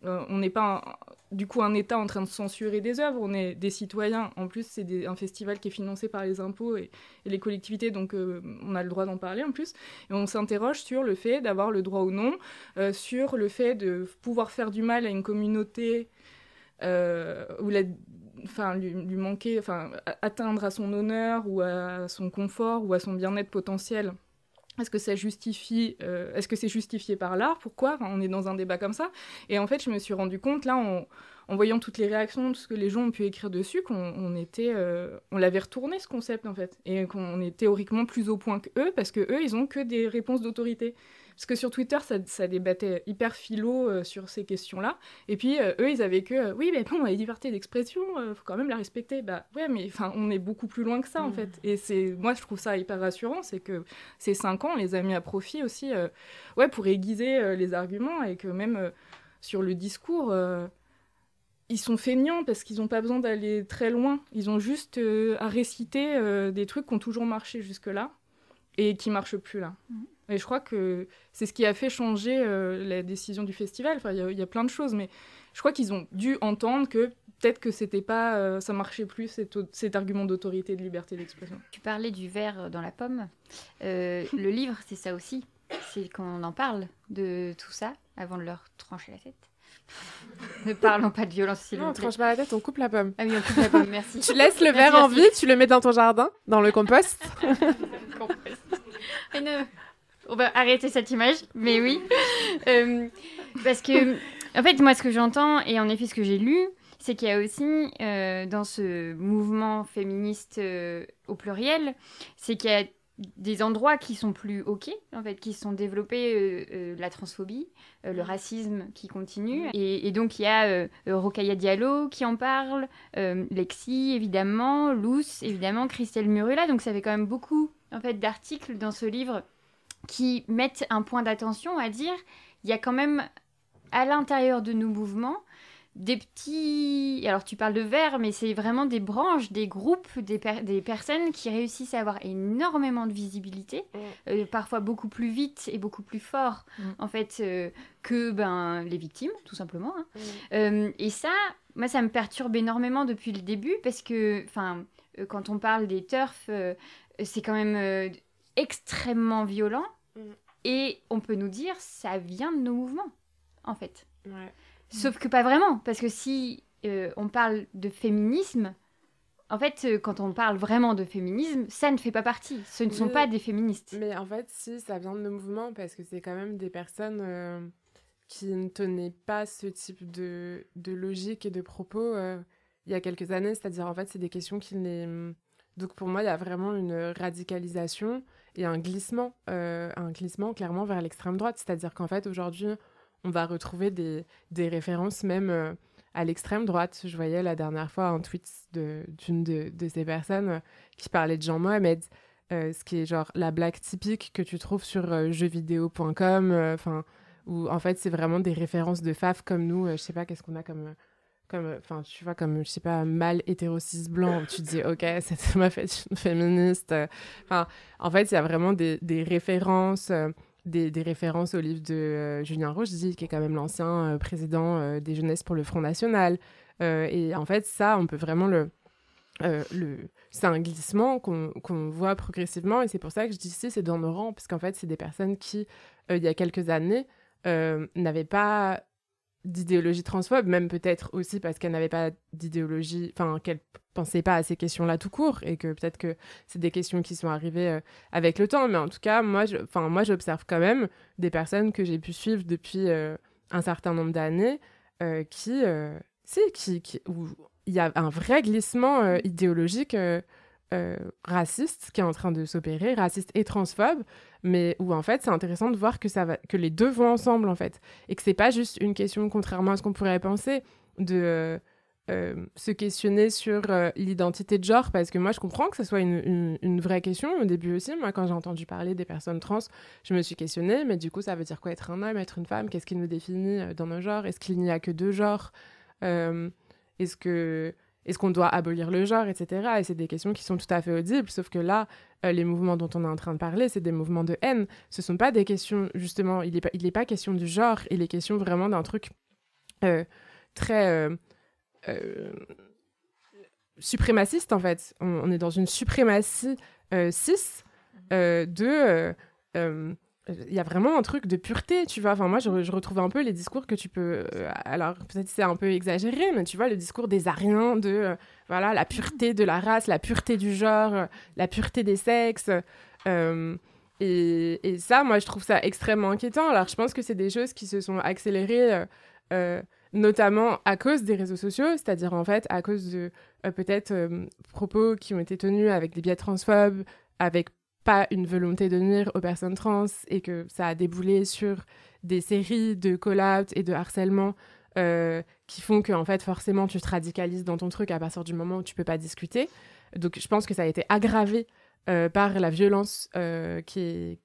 on n'est pas du coup un État en train de censurer des œuvres, on est des citoyens. En plus, c'est un festival qui est financé par les impôts et, les collectivités, donc on a le droit d'en parler en plus. Et on s'interroge sur le fait d'avoir le droit ou non, sur le fait de pouvoir faire du mal à une communauté ou enfin, lui, manquer, enfin, atteindre à son honneur ou à son confort ou à son bien-être potentiel. Est-ce que ça justifie, euh, est-ce que c'est justifié par l'art? Pourquoi? On est dans un débat comme ça. Et en fait, je me suis rendu compte là, en, en voyant toutes les réactions, tout ce que les gens ont pu écrire dessus, qu'on était, euh, on l'avait retourné ce concept en fait, et qu'on est théoriquement plus au point que eux parce que eux, ils ont que des réponses d'autorité. Parce que sur Twitter, ça, débattait hyper philo euh, sur ces questions-là. Et puis, euh, eux, ils avaient que, oui, mais bon, la liberté d'expression, il faut quand même la respecter. Bah ouais, mais enfin, on est beaucoup plus loin que ça, en mm. fait. Et c'est, moi, je trouve ça hyper rassurant, c'est que ces cinq ans, on les a mis à profit aussi, ouais, pour aiguiser les arguments et que même sur le discours ils sont feignants parce qu'ils n'ont pas besoin d'aller très loin. Ils ont juste à réciter des trucs qui ont toujours marché jusque-là et qui marchent plus là. Mm. Et je crois que c'est ce qui a fait changer euh, la décision du festival. Enfin, il y, a plein de choses, mais je crois qu'ils ont dû entendre que peut-être que c'était pas, euh, ça marchait plus cet, cet argument d'autorité, de liberté d'expression. Tu parlais du verre dans la pomme. Euh, le livre, c'est ça aussi. C'est qu'on en parle de tout ça avant de leur trancher la tête. Ne parlons pas de violence, plaît. Non, on tranche pas la tête, on coupe la pomme. Ah oui, on coupe la pomme, merci. tu laisses le verre en vie, tu le mets dans ton jardin, dans le compost. compost. On va arrêter cette image, mais oui. Euh, parce que, en fait, moi, ce que j'entends, et en effet, ce que j'ai lu, c'est qu'il y a aussi, euh, dans ce mouvement féministe euh, au pluriel, c'est qu'il y a des endroits qui sont plus OK, en fait, qui sont développés, la transphobie, le racisme qui continue. Et, et donc, il y a Rokaya Diallo qui en parle, Lexi, évidemment, Luce, évidemment, Christelle Murula. Donc, ça fait quand même beaucoup, en fait, d'articles dans ce livre qui mettent un point d'attention à dire il y a quand même à l'intérieur de nos mouvements des petits... Alors tu parles de verre, mais c'est vraiment des branches, des groupes, des, des, personnes qui réussissent à avoir énormément de visibilité, mm. euh, parfois beaucoup plus vite et beaucoup plus fort, mm. en fait, euh, que ben, les victimes, tout simplement. Hein. Mm. Euh, et ça, moi, ça me perturbe énormément depuis le début, parce que, enfin, quand on parle des turfs, c'est quand même extrêmement violent. Et on peut nous dire, ça vient de nos mouvements, en fait. Sauf que pas vraiment, parce que si euh, on parle de féminisme, en fait, euh, quand on parle vraiment de féminisme, ça ne fait pas partie. Ce ne sont pas des féministes. Mais en fait, si, ça vient de nos mouvements, parce que c'est quand même des personnes euh, qui ne tenaient pas ce type de, de logique et de propos il y a quelques années. C'est-à-dire, en fait, c'est des questions qui les... Donc pour moi, il y a vraiment une radicalisation et un glissement, un glissement clairement vers l'extrême droite. C'est-à-dire qu'en fait, aujourd'hui, on va retrouver des, des références même euh, à l'extrême droite. Je voyais la dernière fois un tweet d'une de, de, ces personnes euh, qui parlait de Jean Mohamed, ce qui est genre la blague typique que tu trouves sur jeuxvideo.com, enfin, où en fait, c'est vraiment des références de faf comme nous. je sais pas, qu'est-ce qu'on a comme comme enfin tu vois comme je sais pas mal hétérocis blanc tu te dis ok c'est ma fait une féministe en fait il y a vraiment des, des références euh, des, références au livre de euh, Julien Rochdy qui est quand même l'ancien euh, président des jeunesses pour le Front National. Et en fait ça on peut vraiment le le c'est un glissement qu'on voit progressivement. Et c'est pour ça que je dis ici c'est dans nos rangs parce qu'en fait c'est des personnes qui il y a quelques années n'avaient pas d'idéologie transphobe, même peut-être aussi parce qu'elle n'avait pas d'idéologie, enfin qu'elle pensait pas à ces questions-là tout court, et que peut-être que c'est des questions qui sont arrivées euh, avec le temps. Mais en tout cas, moi, j'observe quand même des personnes que j'ai pu suivre depuis euh, un certain nombre d'années, euh, qui, c'est qui, qui, où il y a un vrai glissement idéologique euh, raciste qui est en train de s'opérer, raciste et transphobe, mais où en fait c'est intéressant de voir que, ça va, que les deux vont ensemble en fait, et que c'est pas juste une question, contrairement à ce qu'on pourrait penser, de euh, euh, se questionner sur l'identité de genre, parce que moi je comprends que ce soit une, une, vraie question. Au début aussi. Moi quand j'ai entendu parler des personnes trans, je me suis questionnée, mais du coup ça veut dire quoi être un homme, être une femme? Qu'est-ce qui nous définit dans nos genres? Est-ce qu'il n'y a que deux genres? Est-ce que est-ce qu'on doit abolir le genre, etc. Et c'est des questions qui sont tout à fait audibles, sauf que là, euh, les mouvements dont on est en train de parler, c'est des mouvements de haine. Ce ne sont pas des questions, justement, il n'est pas, pas question du genre, il est question vraiment d'un truc très suprémaciste en fait. On, est dans une suprématie cis de il y a vraiment un truc de pureté, tu vois. Enfin, moi, je, je retrouve un peu les discours que tu peux. Euh, alors, peut-être c'est un peu exagéré, mais tu vois, le discours des Ariens, de euh, voilà, la pureté de la race, la pureté du genre, euh, la pureté des sexes. Et, et, ça, moi, je trouve ça extrêmement inquiétant. Alors, je pense que c'est des choses qui se sont accélérées, notamment à cause des réseaux sociaux, c'est-à-dire en fait à cause de peut-être propos qui ont été tenus avec des biais transphobes, avec pas une volonté de nuire aux personnes trans et que ça a déboulé sur des séries de call-out et de harcèlement euh, qui font que en fait forcément tu te radicalises dans ton truc à partir du moment où tu peux pas discuter. Donc je pense que ça a été aggravé euh, par la violence euh, qui,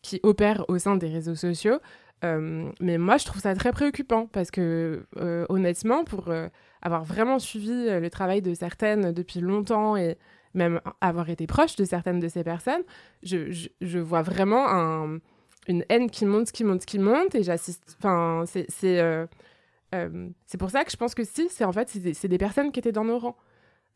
qui opère au sein des réseaux sociaux. mais moi je trouve ça très préoccupant parce que honnêtement pour avoir vraiment suivi le travail de certaines depuis longtemps et même avoir été proche de certaines de ces personnes, je, je, vois vraiment un, une haine qui monte, qui monte, qui monte, et j'assiste. Enfin, c'est c'est euh, euh, pour ça que je pense que si, c'est en fait c'est des, personnes qui étaient dans nos rangs.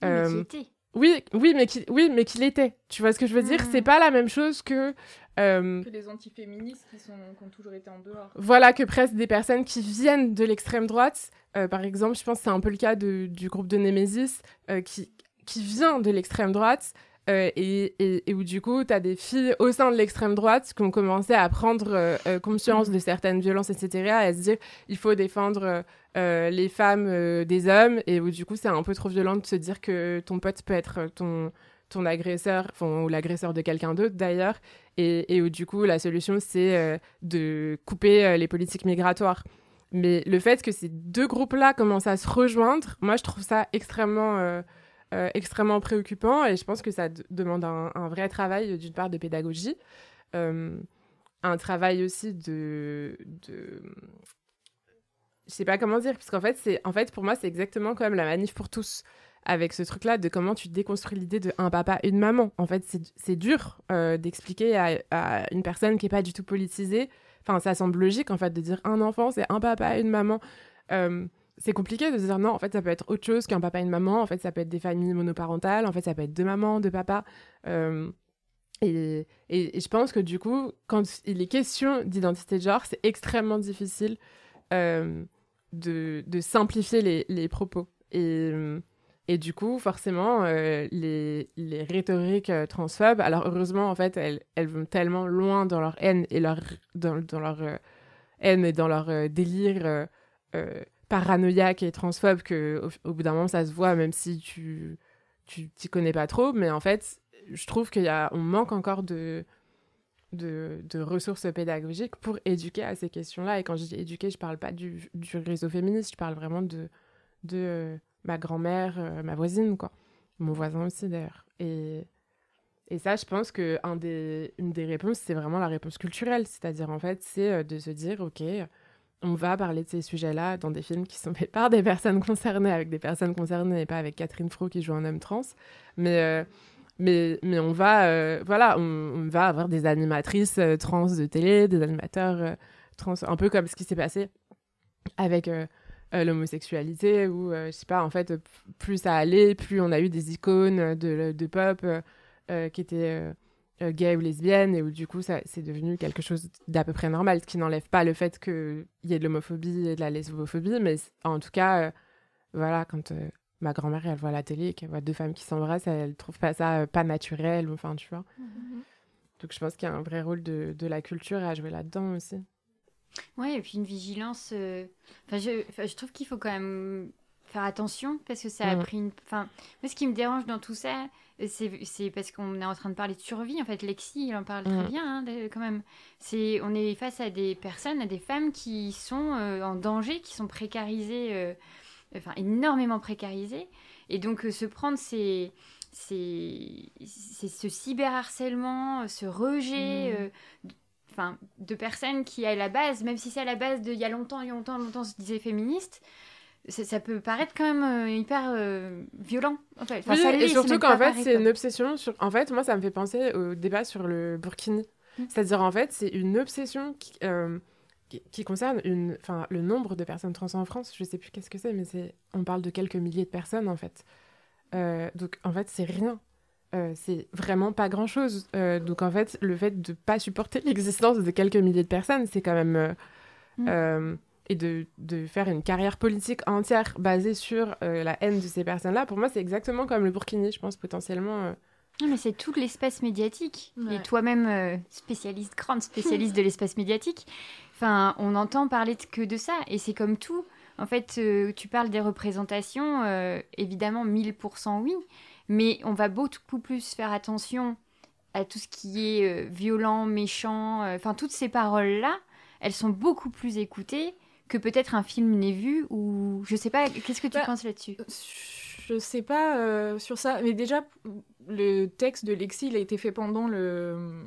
Euh, qui oui, oui, mais qui, oui, mais qu'il était. Tu vois ce que je veux dire? C'est hmm. pas la même chose que euh, que les antiféministes qui, sont, qui ont toujours été en dehors. Voilà, que presque des personnes qui viennent de l'extrême droite. par exemple, je pense que c'est un peu le cas de, du groupe de Nemesis, qui, qui vient de l'extrême droite euh, et, où du coup, tu as des filles au sein de l'extrême droite qui ont commencé à prendre euh, euh, conscience de certaines violences, etc., à se dire il faut défendre les femmes des hommes, et où du coup, c'est un peu trop violent de se dire que ton pote peut être ton, ton agresseur, ou l'agresseur de quelqu'un d'autre d'ailleurs, et, où du coup, la solution, c'est de couper les politiques migratoires. Mais le fait que ces deux groupes-là commencent à se rejoindre, moi, je trouve ça extrêmement euh, extrêmement préoccupant et je pense que ça demande un, vrai travail d'une part de pédagogie, euh, un travail aussi de, de... je sais pas comment dire parce qu'en fait c'est en fait pour moi c'est exactement comme la manif pour tous avec ce truc là de comment tu déconstruis l'idée de un papa une maman. En fait c'est dur euh, d'expliquer à, à, une personne qui est pas du tout politisée enfin ça semble logique en fait de dire un enfant c'est un papa une maman c'est compliqué de se dire non, en fait, ça peut être autre chose qu'un papa et une maman. En fait, ça peut être des familles monoparentales. En fait, ça peut être deux mamans, deux papas. Euh, et, et, je pense que du coup, quand il est question d'identité de genre, c'est extrêmement difficile euh, de, de, simplifier les, les propos. Et, et, du coup, forcément, euh, les, les, rhétoriques transphobes, alors heureusement, en fait, elles, vont tellement loin dans leur haine et leur, dans leur haine et dans leur délire paranoïaque et transphobe que au, bout d'un moment ça se voit même si tu tu t'y connais pas trop. Mais en fait je trouve qu'il y a on manque encore de, de, de ressources pédagogiques pour éduquer à ces questions-là. Et quand je dis éduquer je parle pas du, du réseau féministe. Je parle vraiment de de euh, ma grand-mère euh, ma voisine quoi. Mon voisin aussi d'ailleurs. Et et ça, je pense que un des, une des réponses, c'est vraiment la réponse culturelle. C'est-à-dire, en fait, c'est euh, de se dire, OK, on va parler de ces sujets-là dans des films qui sont faits par des personnes concernées, avec des personnes concernées et pas avec Catherine Fro qui joue un homme trans. Mais, euh, mais, mais on va, euh, voilà, on, va avoir des animatrices euh, trans de télé, des animateurs trans, un peu comme ce qui s'est passé avec l'homosexualité, où, je sais pas, en fait, plus ça allait, plus on a eu des icônes de, de pop qui étaient euh, gay ou lesbienne et où du coup ça c'est devenu quelque chose d'à peu près normal, ce qui n'enlève pas le fait qu'il y ait de l'homophobie et de la lesbophobie, mais en tout cas, euh, voilà, quand euh, ma grand-mère elle voit la télé et qu'elle voit deux femmes qui s'embrassent, elle trouve pas ça pas naturel, enfin tu vois. Mm-hmm. Donc je pense qu'il y a un vrai rôle de, de la culture à jouer là-dedans aussi. Ouais, et puis une vigilance. Enfin, je, je trouve qu'il faut quand même faire attention parce que ça a pris une. Enfin, moi, ce qui me dérange dans tout ça, c'est parce qu'on est en train de parler de survie. En fait, Lexi, il en parle très mm. bien, hein, quand même. C'est, on est face à des personnes, à des femmes qui sont euh, en danger, qui sont précarisées, euh, enfin, énormément précarisées. Et donc, euh, se prendre ces, c'est ce cyberharcèlement, ce rejet mm. enfin, de personnes qui, à la base, même si c'est à la base de il y a longtemps, il y a longtemps, longtemps, se disait féministe, ça peut paraître quand même euh, hyper euh, violent. En fait. oui, et surtout qu'en fait, c'est une obsession sur. En fait, moi, ça me fait penser au débat sur le burkini. Mm. C'est-à-dire, en fait, c'est une obsession qui, euh, qui, concerne une, le nombre de personnes trans en France. Je sais plus qu'est-ce que c'est, mais c'est, on parle de quelques milliers de personnes en fait. Donc en fait, c'est rien. C'est vraiment pas grand chose. Euh, donc en fait, le fait de pas supporter l'existence de quelques milliers de personnes, c'est quand même. Mm. Et de, de, faire une carrière politique entière basée sur la haine de ces personnes-là, pour moi, c'est exactement comme le Burkini, je pense, potentiellement. Non, mais c'est tout l'espace médiatique. Et toi-même, spécialiste, grande spécialiste de l'espace médiatique, enfin, on entend parler que de ça. Et c'est comme tout. En fait, tu parles des représentations, évidemment, 1000% oui. Mais on va beaucoup plus faire attention à tout ce qui est euh, violent, méchant. Euh, enfin, toutes ces paroles-là, elles sont beaucoup plus écoutées que peut-être un film n'est vu ou je sais pas. Qu'est-ce que tu bah, penses là-dessus? Je sais pas euh, sur ça, mais déjà le texte de Lexi, il a été fait pendant le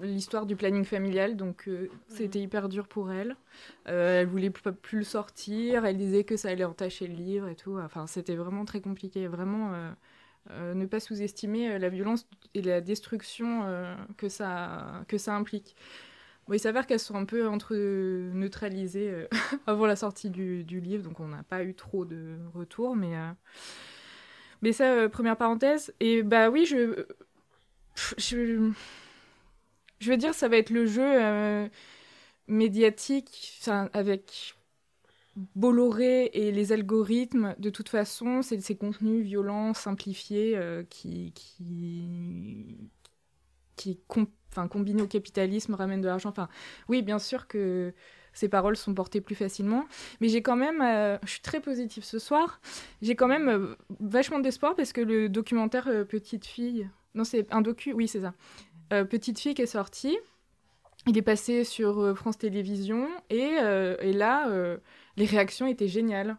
l'histoire du planning familial, donc c'était mhm. hyper dur pour elle. elle voulait plus le sortir, elle disait que ça allait entacher le livre et tout. Enfin, c'était vraiment très compliqué, vraiment. Euh, ne pas sous-estimer euh, la violence et la destruction euh, que, ça, que ça implique. Il s'avère qu'elles sont un peu entre neutralisées avant la sortie du, livre, donc on n'a pas eu trop de retours, mais, mais ça, première parenthèse. Et bah oui, je, je, veux dire, ça va être le jeu médiatique avec Bolloré et les algorithmes, de toute façon, c'est ces contenus violents, simplifiés, euh, qui, qui, qui enfin, combinés au capitalisme, ramènent de l'argent. Enfin, oui, bien sûr que ces paroles sont portées plus facilement. Mais j'ai quand même, euh, je suis très positive ce soir, j'ai quand même euh, vachement d'espoir parce que le documentaire Petite fille, non c'est un docu, oui c'est ça, Petite fille qui est sorti, il est passé sur France Télévisions et, et là les réactions étaient géniales.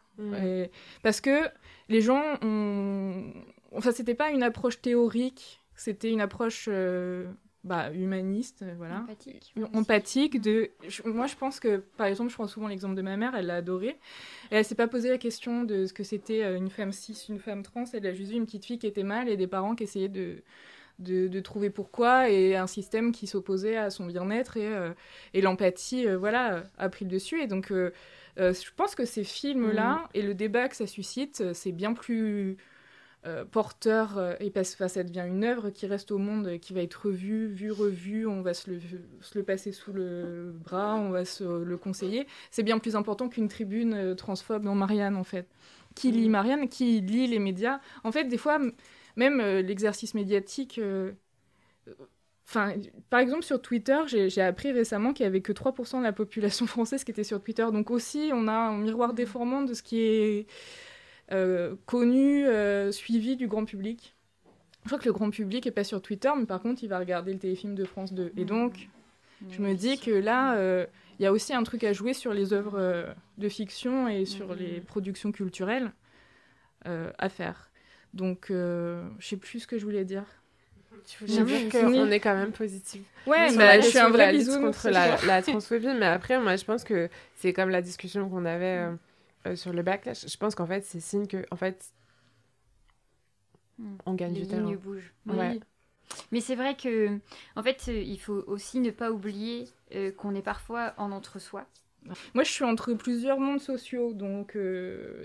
Parce que les gens ont. Enfin, c'était pas une approche théorique, c'était une approche euh, bah, humaniste, euh, voilà. Empathique. Empathique. de... moi, je pense que, par exemple, je prends souvent l'exemple de ma mère, elle l'a adoré. Et elle s'est pas posé la question de ce que c'était euh, une femme cis, une femme trans. Elle a juste vu une petite fille qui était mal et des parents qui essayaient de. De, trouver pourquoi et un système qui s'opposait à son bien-être et, et l'empathie voilà a pris le dessus et donc euh, je pense que ces films-là mm. et le débat que ça suscite, euh, c'est bien plus euh, porteur et parce ça devient une œuvre qui reste au monde, qui va être revue, vue, revue, on va se le, se le passer sous le bras, on va se le conseiller. C'est bien plus important qu'une tribune transphobe dans Marianne, en fait. Qui lit mm. Marianne Qui lit les médias En fait, des fois, même l'exercice médiatique Enfin, par exemple, sur Twitter, j'ai appris récemment qu'il n'y avait que 3% de la population française qui était sur Twitter. Donc aussi, on a un miroir déformant de ce qui est euh, connu, euh, suivi du grand public. Je crois que le grand public n'est pas sur Twitter, mais par contre, il va regarder le téléfilm de France 2. Et donc, je me dis que là, euh, il y a aussi un truc à jouer sur les œuvres de fiction et sur les productions culturelles à faire. Donc, je sais plus ce que je voulais dire. Dire qu'on est quand même positif. Ouais, bah, je suis un vrai bisou contre la, la, transphobie, mais après, moi, je pense que c'est comme la discussion qu'on avait euh, euh, sur le backlash. Je pense qu'en fait, c'est signe que, en fait, hmm. on gagne Les du terrain. Les bougent. Ouais. Mais c'est vrai que, en fait, euh, il faut aussi ne pas oublier qu'on est parfois en entre-soi. Moi, je suis entre plusieurs mondes sociaux, donc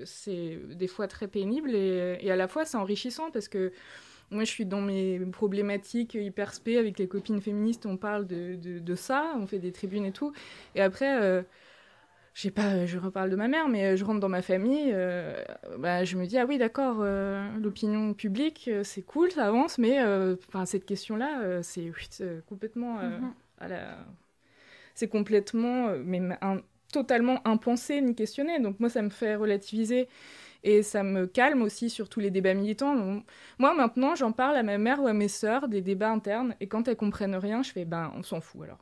c'est des fois très pénible et, et à la fois c'est enrichissant parce que moi, je suis dans mes problématiques hyper spé avec les copines féministes, on parle de, de, ça, on fait des tribunes et tout. Et après, euh, je sais pas, je reparle de ma mère, mais je rentre dans ma famille, euh, bah, je me dis, ah oui, d'accord, euh, l'opinion publique, c'est cool, ça avance, mais cette question-là, c'est complètement. C'est complètement, mais totalement impensé ni questionné. Donc, moi, ça me fait relativiser. Et ça me calme aussi sur tous les débats militants. Moi, maintenant, j'en parle à ma mère ou à mes sœurs des débats internes. Et quand elles comprennent rien, je fais, ben, on s'en fout alors.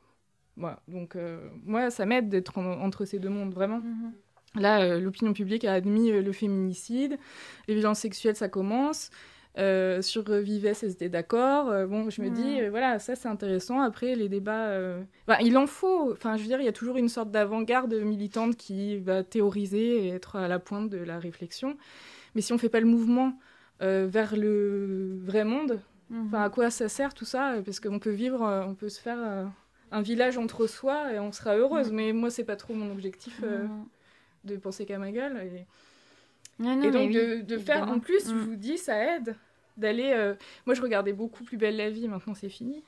Voilà. Donc, euh, moi, ça m'aide d'être entre ces deux mondes, vraiment. Mhm. Là, euh, l'opinion publique a admis euh, le féminicide, les violences sexuelles, ça commence. Euh, sur Vives, c'était d'accord. Bon, je me dis, euh, voilà, ça c'est intéressant. Après, les débats, il en faut. Enfin, je veux dire, il y a toujours une sorte d'avant-garde militante qui va théoriser et être à la pointe de la réflexion. Mais si on fait pas le mouvement vers le vrai monde, enfin, à quoi ça sert tout ça? Parce qu'on peut vivre, on peut se faire un village entre soi et on sera heureuse. Mais moi, c'est pas trop mon objectif euh, Mm. de penser qu'à ma gueule. Et, Non, non, et mais donc, oui, de, faire, en plus, je Mm. vous dis, ça aide d'aller. euh, Moi, je regardais beaucoup Plus belle la vie, maintenant c'est fini.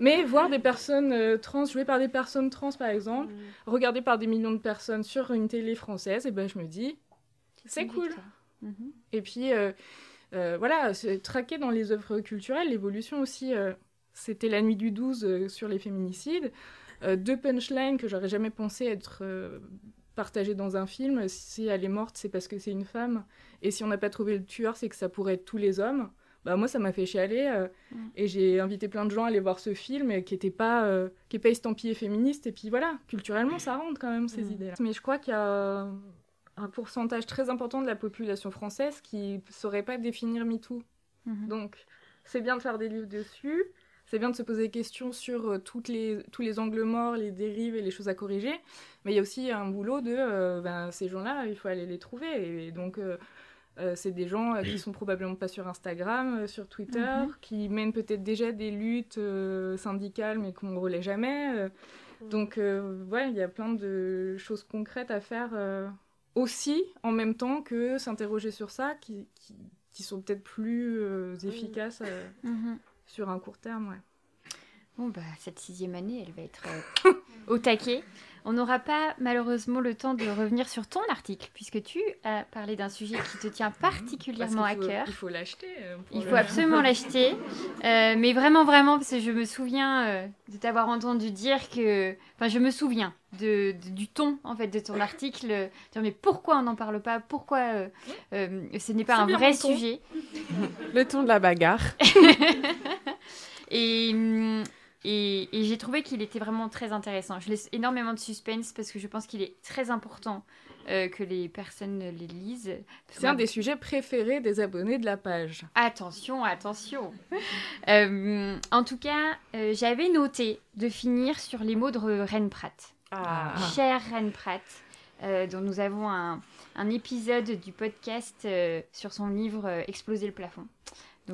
Mais voir des personnes euh, trans, jouées par des personnes trans, par exemple, regardées par des millions de personnes sur une télé française, et ben je me dis, c'est cool. victoire. Mhm. Et puis, euh, voilà, traquer dans les œuvres culturelles, l'évolution aussi. C'était la nuit du 12 euh, sur les féminicides. Euh, deux punchlines que j'aurais jamais pensé être euh, partagées dans un film. Si elle est morte, c'est parce que c'est une femme. Et si on n'a pas trouvé le tueur, c'est que ça pourrait être tous les hommes. Bah, moi, ça m'a fait chialer. euh, Mm. Et j'ai invité plein de gens à aller voir ce film et qui n'était pas, euh, qui est pas estampillé féministe. Et puis voilà, culturellement, ça rentre quand même ces Mm. idées-là. Mais je crois qu'il y a un pourcentage très important de la population française qui ne saurait pas définir MeToo. Mhm. Donc, c'est bien de faire des livres dessus, c'est bien de se poser des questions sur euh, toutes les, tous les angles morts, les dérives et les choses à corriger, mais il y a aussi un boulot de euh, ben, ces gens-là, il faut aller les trouver. Et, donc, euh, c'est des gens euh, qui sont probablement pas sur Instagram, euh, sur Twitter, Mhm. qui mènent peut-être déjà des luttes syndicales, mais qu'on ne relaie jamais. euh. donc, ouais, il y a plein de choses concrètes à faire aussi, en même temps que s'interroger sur ça, qui, qui, qui sont peut-être plus efficaces Mhm. Sur un court terme. Ouais. Bon, bah, cette sixième année, elle va être euh, au taquet. On n'aura pas malheureusement le temps de revenir sur ton article, puisque tu as parlé d'un sujet qui te tient particulièrement Parce à qu'il faut- cœur. Il faut l'acheter. euh, Il le- faut absolument l'acheter. Euh, mais vraiment, vraiment, parce que je me souviens euh, de t'avoir entendu dire que. Enfin, je me souviens de, de- du ton, en fait, de ton article. euh, dire, mais pourquoi on n'en parle pas? Pourquoi euh, euh, ce n'est pas C'est un vrai ton. sujet? Le ton de la bagarre. Et, hum, et, et j'ai trouvé qu'il était vraiment très intéressant. Je laisse énormément de suspense parce que je pense qu'il est très important euh, que les personnes les lisent. C'est un des sujets préférés des abonnés de la page. Attention, attention. Euh, en tout cas, euh, j'avais noté de finir sur les mots de Reine Pratt. Ah. Chère Reine Pratt, euh, dont nous avons un, un épisode du podcast euh, sur son livre euh, Exploser le plafond.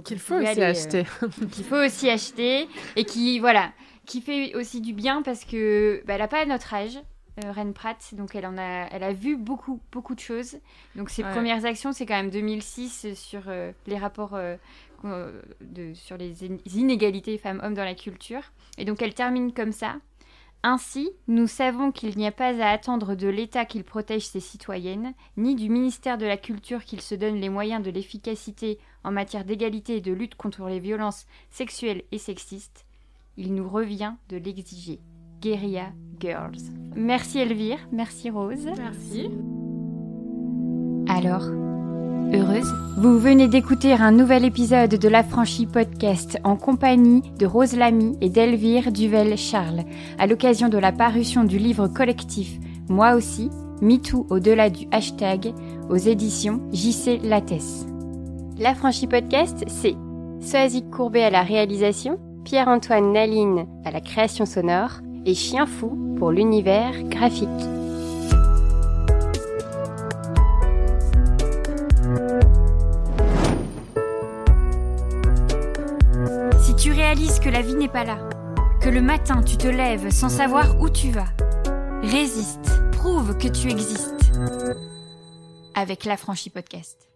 Qu'il faut aussi aller, euh, acheter. qu'il faut aussi acheter et qui voilà qui fait aussi du bien parce que bah, elle a pas notre âge euh, Reine Pratt donc elle en a elle a vu beaucoup beaucoup de choses donc ses Ouais. premières actions c'est quand même 2006 sur euh, les rapports euh, de sur les in- inégalités femmes-hommes dans la culture et donc elle termine comme ça ainsi, nous savons qu'il n'y a pas à attendre de l'État qu'il protège ses citoyennes, ni du ministère de la Culture qu'il se donne les moyens de l'efficacité en matière d'égalité et de lutte contre les violences sexuelles et sexistes. Il nous revient de l'exiger. Guerilla Girls. Merci Elvire, merci Rose. Merci. Alors, heureuse Vous venez d'écouter un nouvel épisode de l'Affranchi Podcast en compagnie de Rose Lamy et d'Elvire Duvel-Charles, à l'occasion de la parution du livre collectif Moi aussi, MeToo au-delà du hashtag, aux éditions JC Lattès. L'Affranchi Podcast, c'est Soazic Courbet à la réalisation, Pierre-Antoine Naline à la création sonore et Chien Fou pour l'univers graphique. Réalises que la vie n'est pas là, que le matin tu te lèves sans savoir où tu vas, résiste, prouve que tu existes. Avec l'Affranchi Podcast.